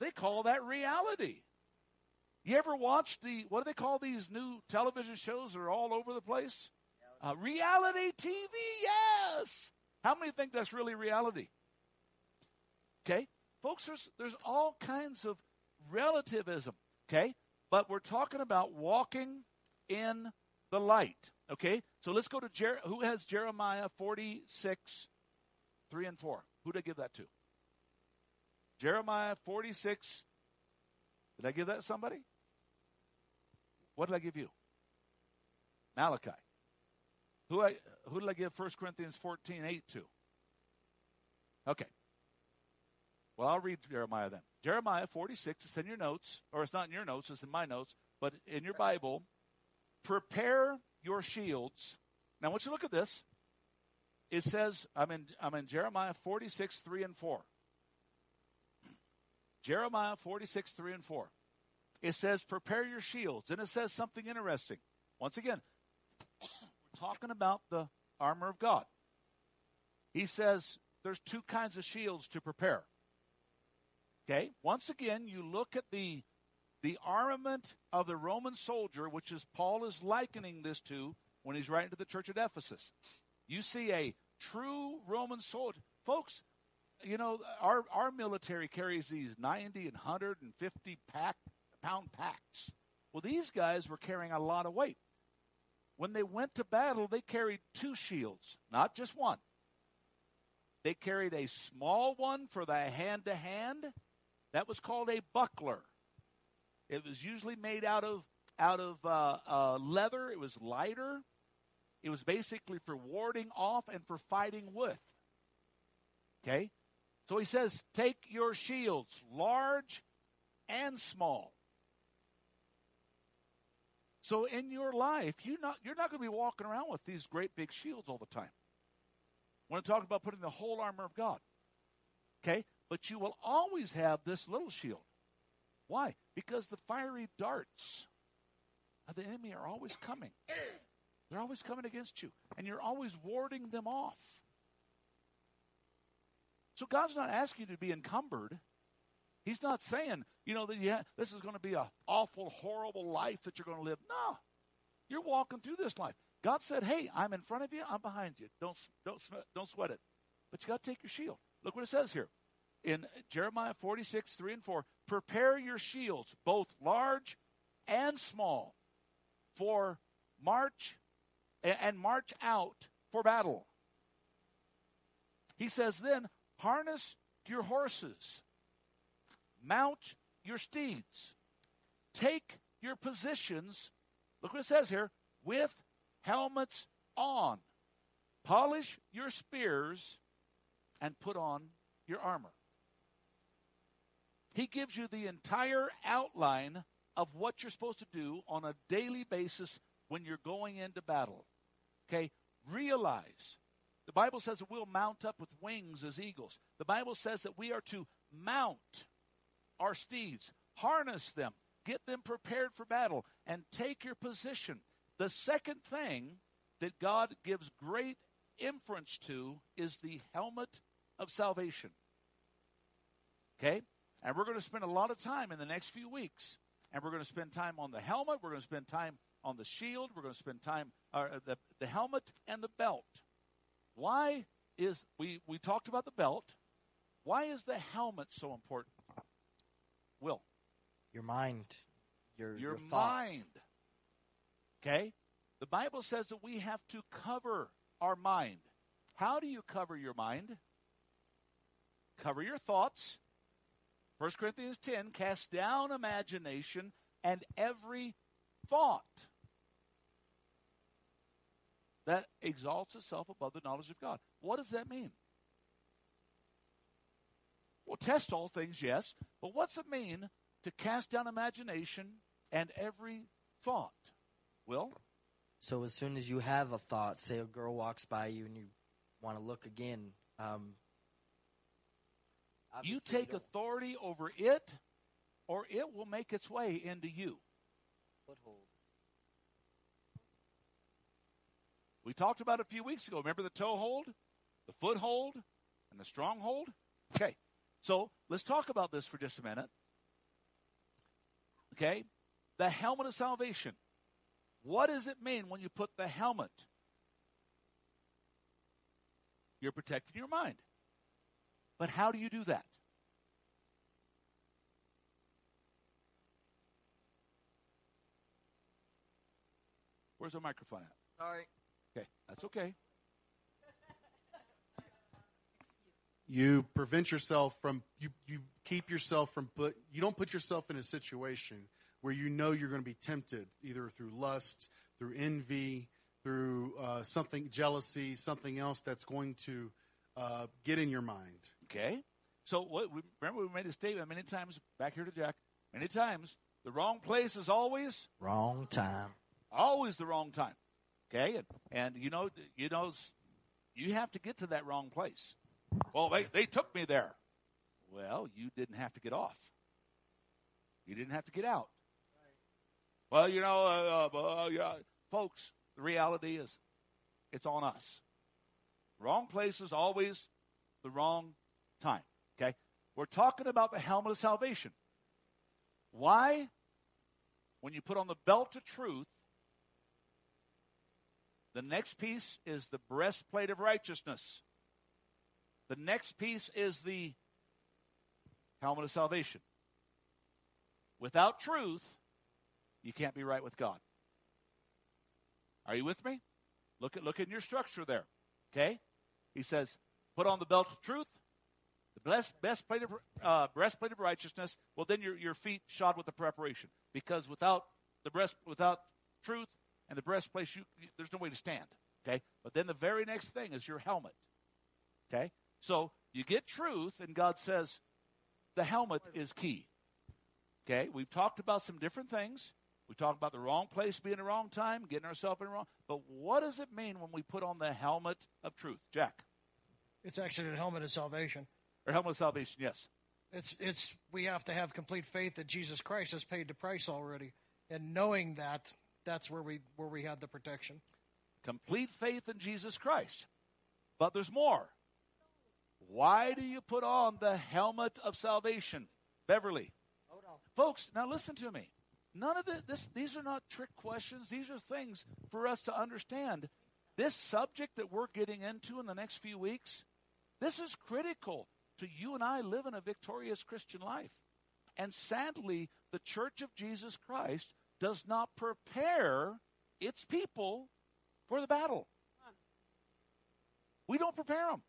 They call that reality. You ever watched the, what do they call these new television shows that are all over the place? Uh, reality TV, yes. How many think that's really reality? Okay, folks, there's, there's all kinds of relativism, okay? But we're talking about walking in the light. Okay, so let's go to Jer- who has Jeremiah 46, 3 and 4. Who did I give that to? Jeremiah 46. Did I give that to somebody? What did I give you? Malachi. Who I who did I give 1 Corinthians 14, 8 to? Okay. Well, I'll read Jeremiah then. Jeremiah 46, it's in your notes, or it's not in your notes, it's in my notes, but in your Bible, prepare your shields. Now, I want you to look at this. It says, I'm in, I'm in Jeremiah 46, 3 and 4. Jeremiah 46, 3 and 4. It says, prepare your shields. And it says something interesting. Once again, talking about the armor of God. He says there's two kinds of shields to prepare. Okay? Once again, you look at the the armament of the Roman soldier, which is Paul is likening this to when he's writing to the church at Ephesus. You see a true Roman soldier. Folks, you know, our, our military carries these 90 and 150 pack, pound packs. Well, these guys were carrying a lot of weight. When they went to battle, they carried two shields, not just one. They carried a small one for the hand to hand. That was called a buckler. It was usually made out of out of uh, uh, leather. It was lighter. It was basically for warding off and for fighting with. Okay, so he says, take your shields, large and small. So in your life, you not you're not going to be walking around with these great big shields all the time. When to talk about putting the whole armor of God. Okay, but you will always have this little shield. Why? Because the fiery darts of the enemy are always coming. They're always coming against you, and you're always warding them off. So God's not asking you to be encumbered. He's not saying, you know, that yeah, this is going to be an awful, horrible life that you're going to live. No, you're walking through this life. God said, "Hey, I'm in front of you. I'm behind you. Don't don't don't sweat it." But you got to take your shield. Look what it says here in Jeremiah 46, 3 and 4 prepare your shields, both large and small, for march and march out for battle. He says, then harness your horses, mount your steeds, take your positions. Look what it says here with helmets on, polish your spears, and put on your armor. He gives you the entire outline of what you're supposed to do on a daily basis when you're going into battle. Okay? Realize the Bible says that we'll mount up with wings as eagles. The Bible says that we are to mount our steeds, harness them, get them prepared for battle, and take your position. The second thing that God gives great inference to is the helmet of salvation. Okay? And we're going to spend a lot of time in the next few weeks. And we're going to spend time on the helmet. We're going to spend time on the shield. We're going to spend time, uh, the, the helmet and the belt. Why is, we, we talked about the belt. Why is the helmet so important? Will. Your mind, your, your, your mind. Okay? The Bible says that we have to cover our mind. How do you cover your mind? Cover your thoughts. 1 Corinthians 10 cast down imagination and every thought that exalts itself above the knowledge of God. What does that mean? Well, test all things, yes, but what's it mean to cast down imagination and every thought? Will? So as soon as you have a thought, say a girl walks by you and you want to look again, um, you take don't- authority over it, or it will make its way into you. foothold. We talked about it a few weeks ago. Remember the toe hold, the foothold, and the stronghold? Okay, so let's talk about this for just a minute. Okay, the helmet of salvation. What does it mean when you put the helmet? You're protecting your mind. But how do you do that? Where's the microphone at? Sorry. Okay, that's okay. You prevent yourself from you you keep yourself from put you don't put yourself in a situation where you know you're going to be tempted either through lust through envy through uh, something jealousy something else that's going to uh, get in your mind Okay. So what? We, remember, we made a statement many times back here to Jack. Many times, the wrong place is always, Wrong time. always the wrong time. Okay, and, and you know, you know, you have to get to that wrong place. Well, they they took me there. Well, you didn't have to get off. You didn't have to get out. Well, you know, uh, uh, uh, yeah. folks, the reality is, it's on us. Wrong place is always the wrong time. Okay? We're talking about the helmet of salvation. Why? When you put on the belt of truth, the next piece is the breastplate of righteousness. The next piece is the helmet of salvation. Without truth, you can't be right with God. Are you with me? Look at look in your structure there. Okay? He says, put on the belt of truth, the best, best plate of, uh, breastplate of righteousness. Well, then your, your feet shod with the preparation. Because without the breast, without truth and the breastplate, you, there's no way to stand. Okay? But then the very next thing is your helmet. Okay? So you get truth, and God says the helmet is key. Okay? We've talked about some different things. We talked about the wrong place being the wrong time, getting ourselves in the wrong. But what does it mean when we put on the helmet of truth? Jack. It's actually the helmet of salvation. Or helmet of salvation, yes. It's it's we have to have complete faith that Jesus Christ has paid the price already, and knowing that, that's where we where we had the protection. Complete faith in Jesus Christ. But there's more. Why do you put on the helmet of salvation? Beverly. Folks, now listen to me. None of this, this these are not trick questions. These are things for us to understand. This subject that we're getting into in the next few weeks, this is critical to you and I living a victorious Christian life. And sadly, the Church of Jesus Christ does not prepare its people for the battle. We don't prepare them.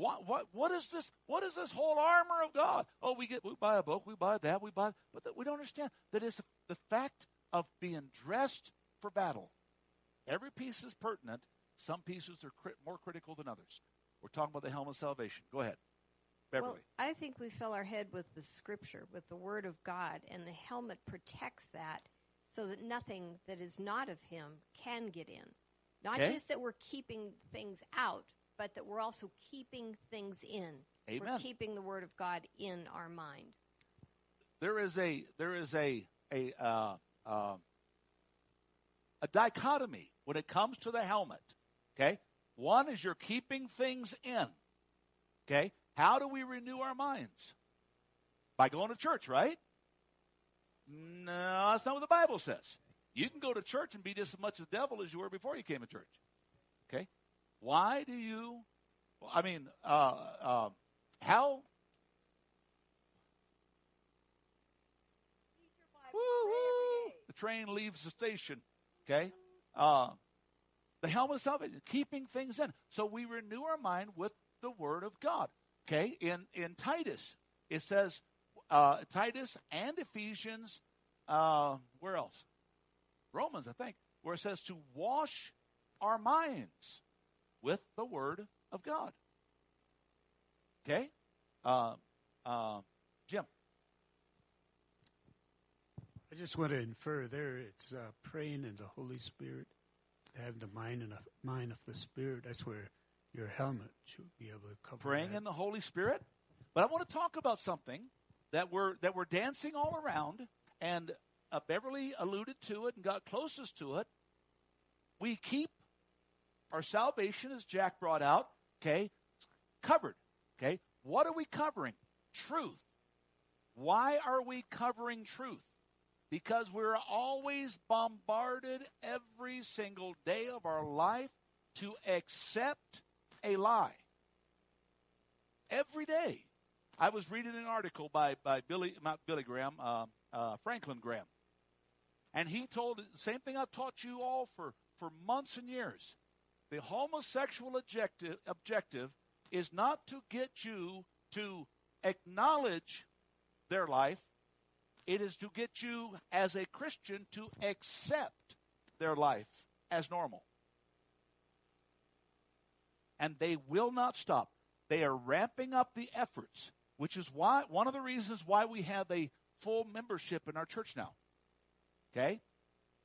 What, what, what is this? What is this whole armor of God? Oh, we get we buy a book, we buy that, we buy, but we don't understand that it's the fact of being dressed for battle. Every piece is pertinent. Some pieces are crit, more critical than others. We're talking about the helmet of salvation. Go ahead. Beverly. Well, I think we fill our head with the scripture, with the word of God, and the helmet protects that so that nothing that is not of him can get in. Not Okay. just that we're keeping things out, but that we're also keeping things in. We're keeping the word of God in our mind. there is a there is a a uh, uh, a dichotomy when it comes to the helmet. Okay, one is you're keeping things in. Okay, how do we renew our minds? By going to church, right? No, that's not what the Bible says. You can go to church and be just as much a devil as you were before you came to church. Okay, why do you? I mean, uh, uh, how. The train leaves the station. Okay? Uh, the helmet of salvation, keeping things in. So we renew our mind with the word of God. Okay? In in Titus, it says uh, Titus and Ephesians, uh, where else? Romans, I think, where it says to wash our minds with the word of God. Okay? Uh, uh, Jim. I just want to infer there it's uh, praying in the Holy Spirit, to have the mind and the mind of the Spirit. That's where your helmet should be able to cover. praying that. in the Holy Spirit. But I want to talk about something that we're that we're dancing all around, and uh, Beverly alluded to it and got closest to it. We keep our salvation, as Jack brought out, okay, covered. Okay, what are we covering? Truth. Why are we covering truth? Because we're always bombarded every single day of our life to accept a lie. Every day. I was reading an article by, by Billy, not Billy Graham, uh, uh, Franklin Graham. And he told the same thing I've taught you all for, for months and years. The homosexual objective, objective is not to get you to acknowledge their life, it is to get you as a Christian to accept their life as normal. And they will not stop. They are ramping up the efforts, which is why one of the reasons why we have a full membership in our church now. Okay?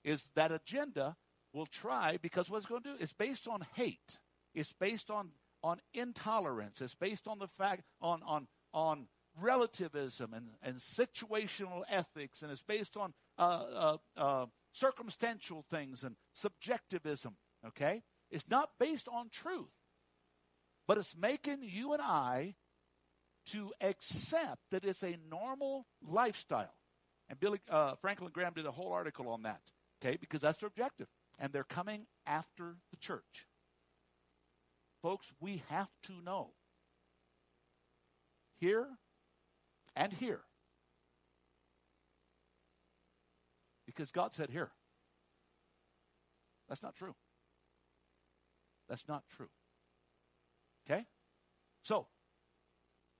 Is that agenda will try because what it's going to do is based on hate. It's based on on intolerance. It's based on the fact on on on relativism and, and situational ethics, and it's based on uh, uh, uh, circumstantial things and subjectivism. Okay, it's not based on truth, but it's making you and I to accept that it's a normal lifestyle. And Billy uh, Franklin Graham did a whole article on that. Okay, because that's their objective, and they're coming after the church. Folks, we have to know here and here. Because God said here. That's not true. That's not true. Okay? So,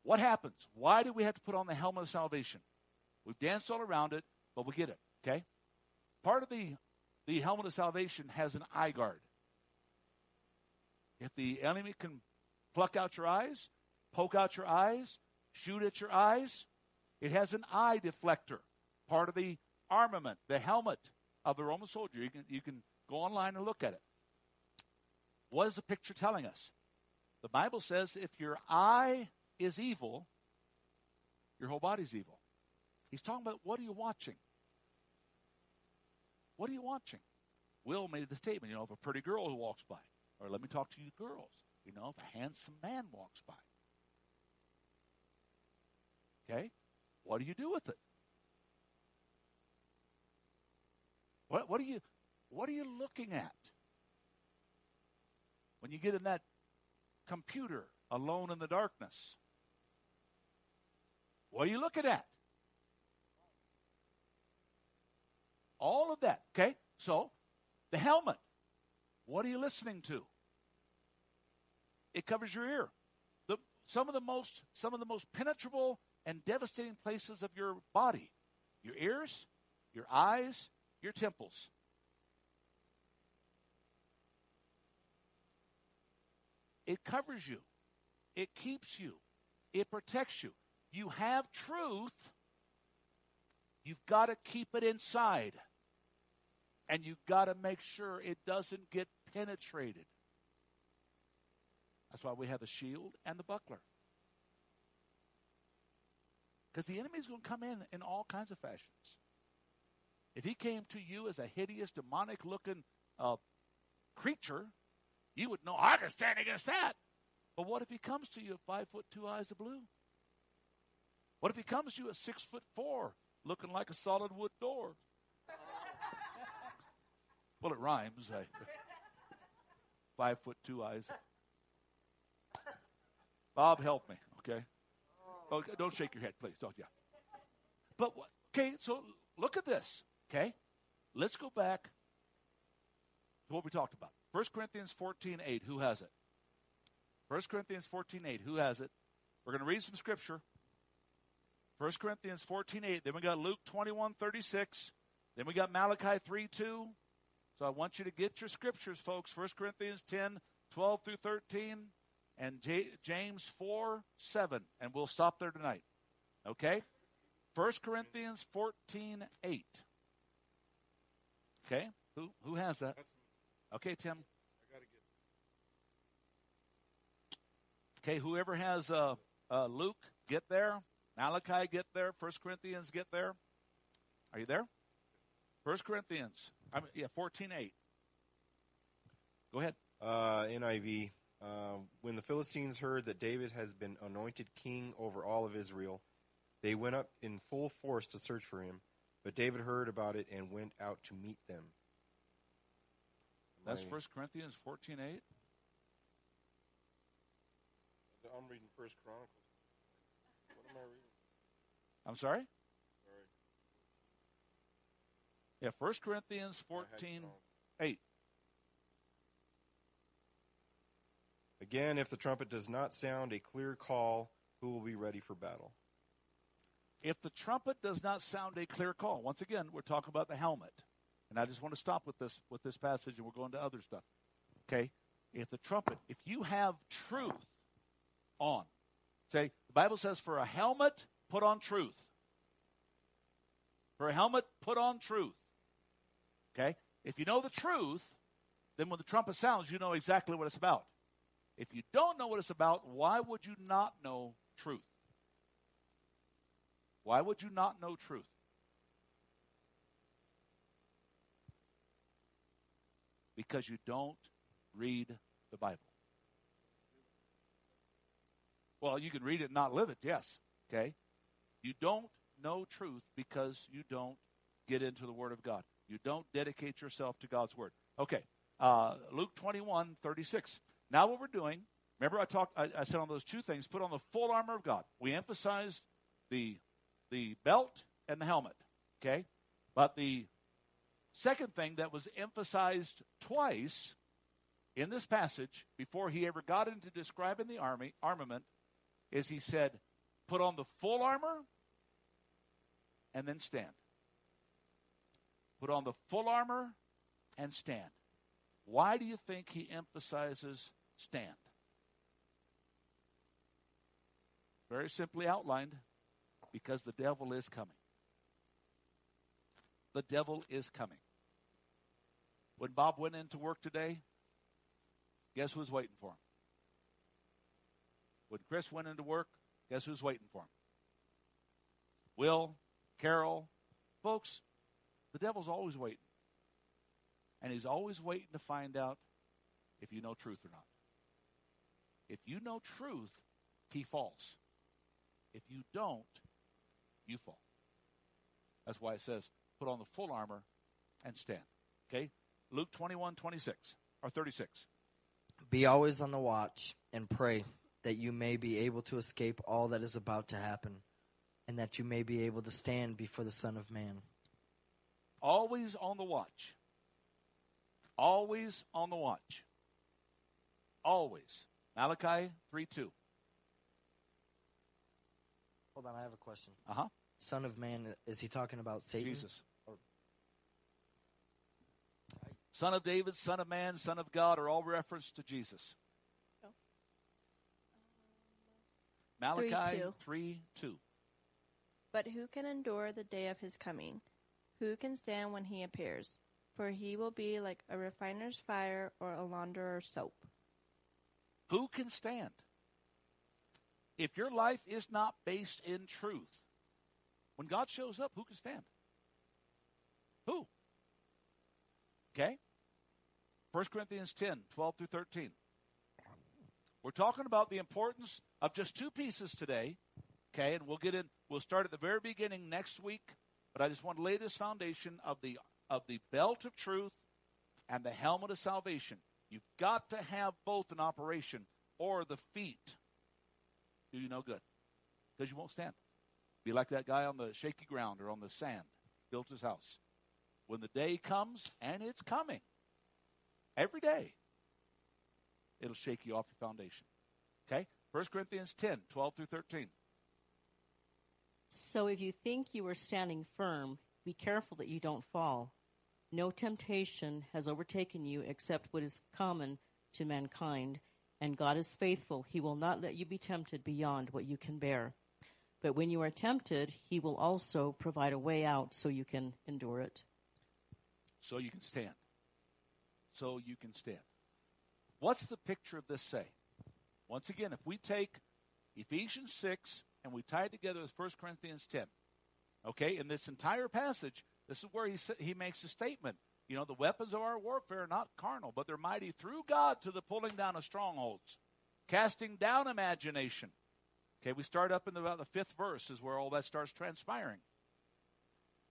what happens? Why do we have to put on the helmet of salvation? We've danced all around it, but we get it. Okay? Part of the, the helmet of salvation has an eye guard. If the enemy can pluck out your eyes, poke out your eyes, shoot at your eyes, it has an eye deflector, part of the armament, the helmet of the Roman soldier. You can, you can go online and look at it. What is the picture telling us? The Bible says if your eye is evil, your whole body's evil. He's talking about what are you watching? What are you watching? Will made the statement, you know, if a pretty girl walks by, or let me talk to you girls, you know, if a handsome man walks by. Okay? What do you do with it? What, what are you what are you looking at? When you get in that computer alone in the darkness. What are you looking at? All of that. Okay? So, the helmet. What are you listening to? It covers your ear. The, some of the most some of the most penetrable and devastating places of your body. Your ears, your eyes, your temples. It covers you. It keeps you. It protects you. You have truth. You've got to keep it inside. And you've got to make sure it doesn't get penetrated. That's why we have the shield and the buckler. Because the enemy's going to come in in all kinds of fashions. If he came to you as a hideous, demonic looking uh, creature, you would know, I can stand against that. But what if he comes to you at five foot two eyes of blue? What if he comes to you at six foot four, looking like a solid wood door? well, it rhymes. I, five foot two eyes. Bob, help me, okay? Oh, don't shake your head, please. Don't, yeah. But, okay, so look at this, okay? Let's go back to what we talked about. 1 Corinthians 14 8. Who has it? 1 Corinthians 14 8. Who has it? We're going to read some scripture. 1 Corinthians 14 8. Then we got Luke 21 36. Then we got Malachi 3 2. So I want you to get your scriptures, folks. 1 Corinthians 10 12 through 13 and J- James 4 7. And we'll stop there tonight. Okay? 1 Corinthians 14 8. Okay? Who, who has that? Okay, Tim. Okay, whoever has uh, uh, Luke, get there. Malachi, get there. First Corinthians, get there. Are you there? First Corinthians, I mean, yeah, fourteen eight. Go ahead. Uh, NIV. Uh, when the Philistines heard that David has been anointed king over all of Israel, they went up in full force to search for him. But David heard about it and went out to meet them. That's I- First Corinthians fourteen eight. I'm reading First Chronicles. What am I reading? I'm sorry. Sorry. Yeah, First Corinthians I fourteen eight. Again, if the trumpet does not sound a clear call, who will be ready for battle? If the trumpet does not sound a clear call, once again, we're talking about the helmet, and I just want to stop with this with this passage, and we're going to other stuff. Okay, if the trumpet, if you have truth on, say the Bible says, for a helmet, put on truth. For a helmet, put on truth. Okay, if you know the truth, then when the trumpet sounds, you know exactly what it's about. If you don't know what it's about, why would you not know truth? Why would you not know truth? Because you don't read the Bible. Well, you can read it and not live it, yes. Okay? You don't know truth because you don't get into the Word of God. You don't dedicate yourself to God's Word. Okay. Uh, Luke 21, 36. Now, what we're doing, remember I talked, I, I said on those two things, put on the full armor of God. We emphasized the the belt and the helmet. Okay? But the second thing that was emphasized twice in this passage before he ever got into describing the army armament is he said, put on the full armor and then stand. Put on the full armor and stand. Why do you think he emphasizes stand? Very simply outlined because the devil is coming. The devil is coming. When Bob went into work today, guess who was waiting for him? When Chris went into work, guess who's waiting for him? Will, Carol, folks, the devil's always waiting. And he's always waiting to find out if you know truth or not. If you know truth, he falls. If you don't, you fall. That's why it says, put on the full armor and stand. Okay? Luke 21, 26, or 36. Be always on the watch and pray that you may be able to escape all that is about to happen and that you may be able to stand before the Son of Man. Always on the watch. Always on the watch. Always. Malachi 3 2. Hold on, I have a question. Uh huh. Son of Man, is he talking about Satan? Jesus. Son of David, Son of Man, Son of God are all reference to Jesus. Malachi 3:2. 3 2. But who can endure the day of his coming? Who can stand when he appears? For he will be like a refiner's fire or a launderer's soap. Who can stand? If your life is not based in truth, when God shows up, who can stand? Who? Okay? 1 Corinthians 10, 12 through 13. We're talking about the importance of just two pieces today. Okay, and we'll get in we'll start at the very beginning next week, but I just want to lay this foundation of the of the belt of truth and the helmet of salvation. You've got to have both in operation, or the feet do you no good. Because you won't stand. Be like that guy on the shaky ground or on the sand, built his house. When the day comes, and it's coming, every day, it'll shake you off your foundation. Okay? 1 Corinthians 10, 12 through 13. So if you think you are standing firm, be careful that you don't fall. No temptation has overtaken you except what is common to mankind, and God is faithful. He will not let you be tempted beyond what you can bear. But when you are tempted, He will also provide a way out so you can endure it. So you can stand. So you can stand. What's the picture of this say? Once again, if we take Ephesians 6 and we tie it together with 1 Corinthians 10, okay, in this entire passage, this is where he, he makes a statement. You know, the weapons of our warfare are not carnal, but they're mighty through God to the pulling down of strongholds, casting down imagination. Okay, we start up in the, about the fifth verse, is where all that starts transpiring.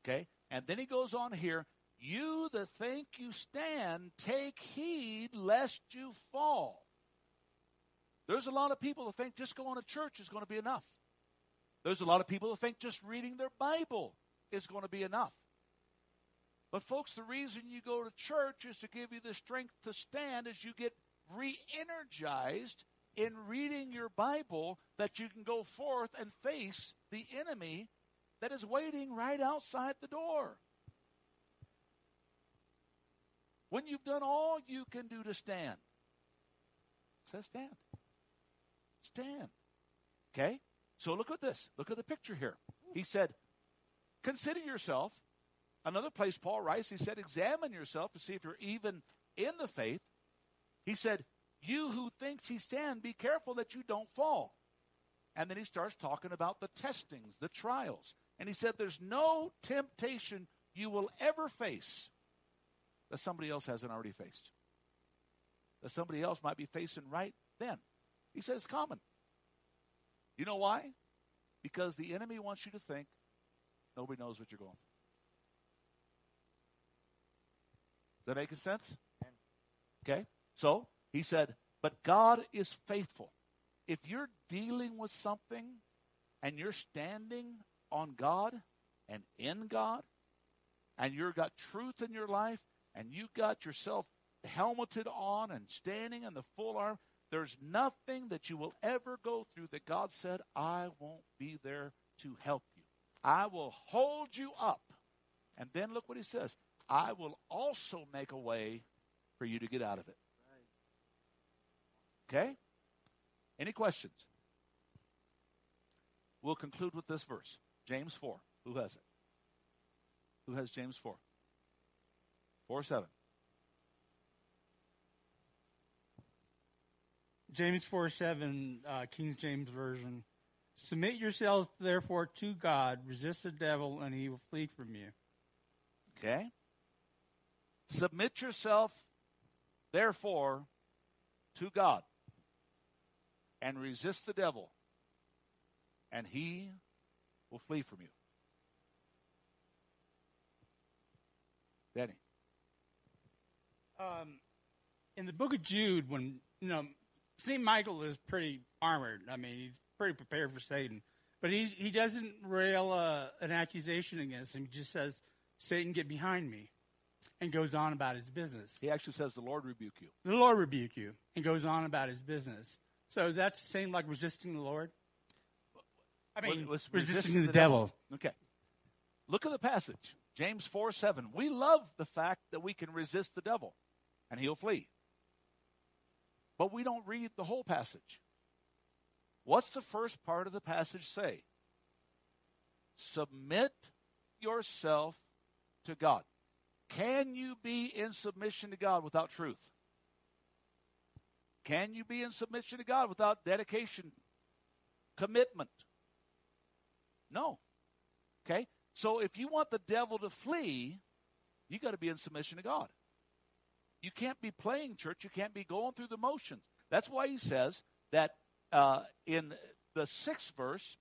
Okay, and then he goes on here you that think you stand, take heed lest you fall. There's a lot of people that think just going to church is going to be enough. There's a lot of people who think just reading their Bible is going to be enough. But, folks, the reason you go to church is to give you the strength to stand as you get re energized in reading your Bible that you can go forth and face the enemy that is waiting right outside the door. When you've done all you can do to stand, says stand. Stand. Okay? So look at this. Look at the picture here. He said, Consider yourself. Another place Paul writes, he said, Examine yourself to see if you're even in the faith. He said, You who thinks he stand, be careful that you don't fall. And then he starts talking about the testings, the trials. And he said, There's no temptation you will ever face that somebody else hasn't already faced. That somebody else might be facing right then. He says it's common. You know why? Because the enemy wants you to think nobody knows what you're going through. Does that make sense? Okay. So he said, but God is faithful. If you're dealing with something and you're standing on God and in God, and you've got truth in your life, and you've got yourself helmeted on and standing in the full arm, there's nothing that you will ever go through that God said, I won't be there to help you. I will hold you up. And then look what he says I will also make a way for you to get out of it. Okay? Any questions? We'll conclude with this verse James 4. Who has it? Who has James 4? 4 7. James 4 7, uh, King James Version. Submit yourselves, therefore, to God. Resist the devil, and he will flee from you. Okay? Submit yourself, therefore, to God and resist the devil, and he will flee from you. Danny. Um, in the book of Jude, when, you know, St. Michael is pretty armored. I mean, he's pretty prepared for Satan. But he, he doesn't rail uh, an accusation against him. He just says, Satan, get behind me, and goes on about his business. He actually says, The Lord rebuke you. The Lord rebuke you, and goes on about his business. So that's the same like resisting the Lord? I mean, Let's resisting resist the, devil. Okay. Look at the passage. James 4 7. We love the fact that we can resist the devil and he'll flee. But we don't read the whole passage. What's the first part of the passage say? Submit yourself to God. Can you be in submission to God without truth? Can you be in submission to God without dedication, commitment? No. Okay? So if you want the devil to flee, you got to be in submission to God. You can't be playing church. You can't be going through the motions. That's why he says that uh, in the sixth verse,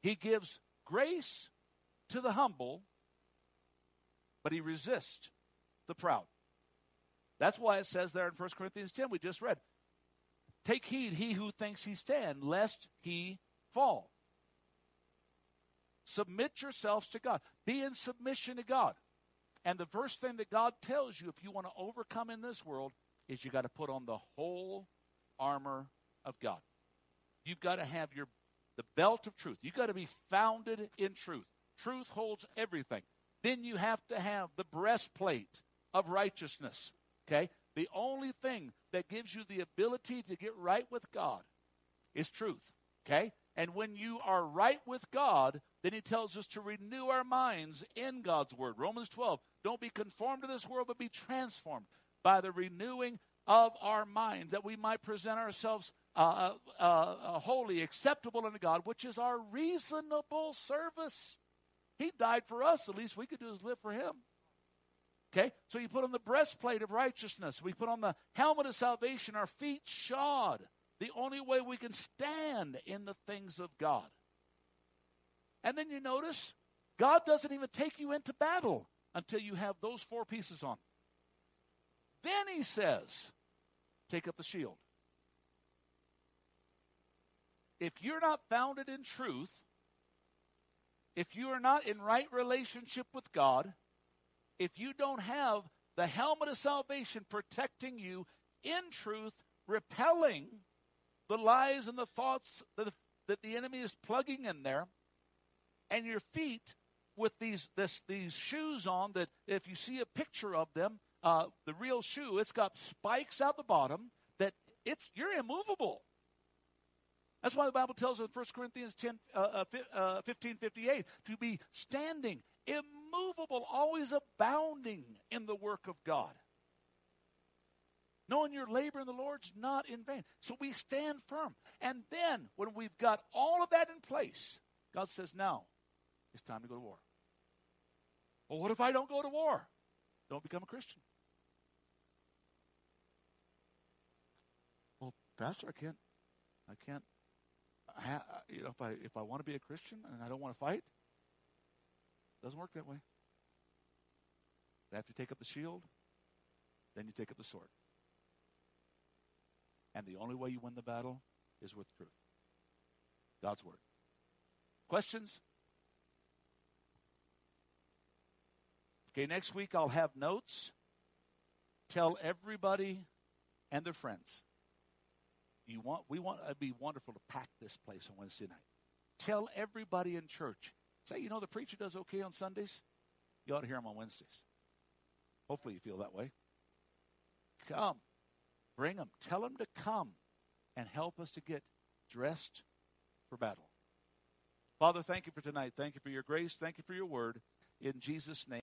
he gives grace to the humble, but he resists the proud. That's why it says there in 1 Corinthians 10, we just read, Take heed, he who thinks he stand, lest he fall. Submit yourselves to God. Be in submission to God. And the first thing that God tells you if you want to overcome in this world is you got to put on the whole armor of God. You've got to have your the belt of truth. You've got to be founded in truth. Truth holds everything. Then you have to have the breastplate of righteousness. Okay? The only thing that gives you the ability to get right with God is truth. Okay? And when you are right with God, then he tells us to renew our minds in God's word. Romans 12, don't be conformed to this world, but be transformed by the renewing of our mind, that we might present ourselves uh, uh, uh, holy, acceptable unto God, which is our reasonable service. He died for us. The least we could do is live for him. Okay? So you put on the breastplate of righteousness. We put on the helmet of salvation, our feet shod. The only way we can stand in the things of God. And then you notice, God doesn't even take you into battle until you have those four pieces on. Then he says, take up the shield. If you're not founded in truth, if you are not in right relationship with God, if you don't have the helmet of salvation protecting you in truth, repelling the lies and the thoughts that, that the enemy is plugging in there, and your feet with these this, these shoes on that if you see a picture of them, uh, the real shoe, it's got spikes out the bottom that it's you're immovable. That's why the Bible tells us in 1 Corinthians 10, uh, uh, 15, 58 to be standing, immovable, always abounding in the work of God. Knowing your labor in the Lord's not in vain. So we stand firm. And then, when we've got all of that in place, God says, now it's time to go to war. Well, what if I don't go to war? Don't become a Christian. Well, Pastor, I can't, I can't ha- you know, if I if I want to be a Christian and I don't want to fight, it doesn't work that way. After you take up the shield, then you take up the sword. And the only way you win the battle is with truth. God's word. Questions? Okay, next week I'll have notes. Tell everybody and their friends you want we want it'd be wonderful to pack this place on Wednesday night. Tell everybody in church. Say, you know, the preacher does okay on Sundays. You ought to hear him on Wednesdays. Hopefully, you feel that way. Come, bring them. Tell them to come and help us to get dressed for battle. Father, thank you for tonight. Thank you for your grace. Thank you for your word. In Jesus' name.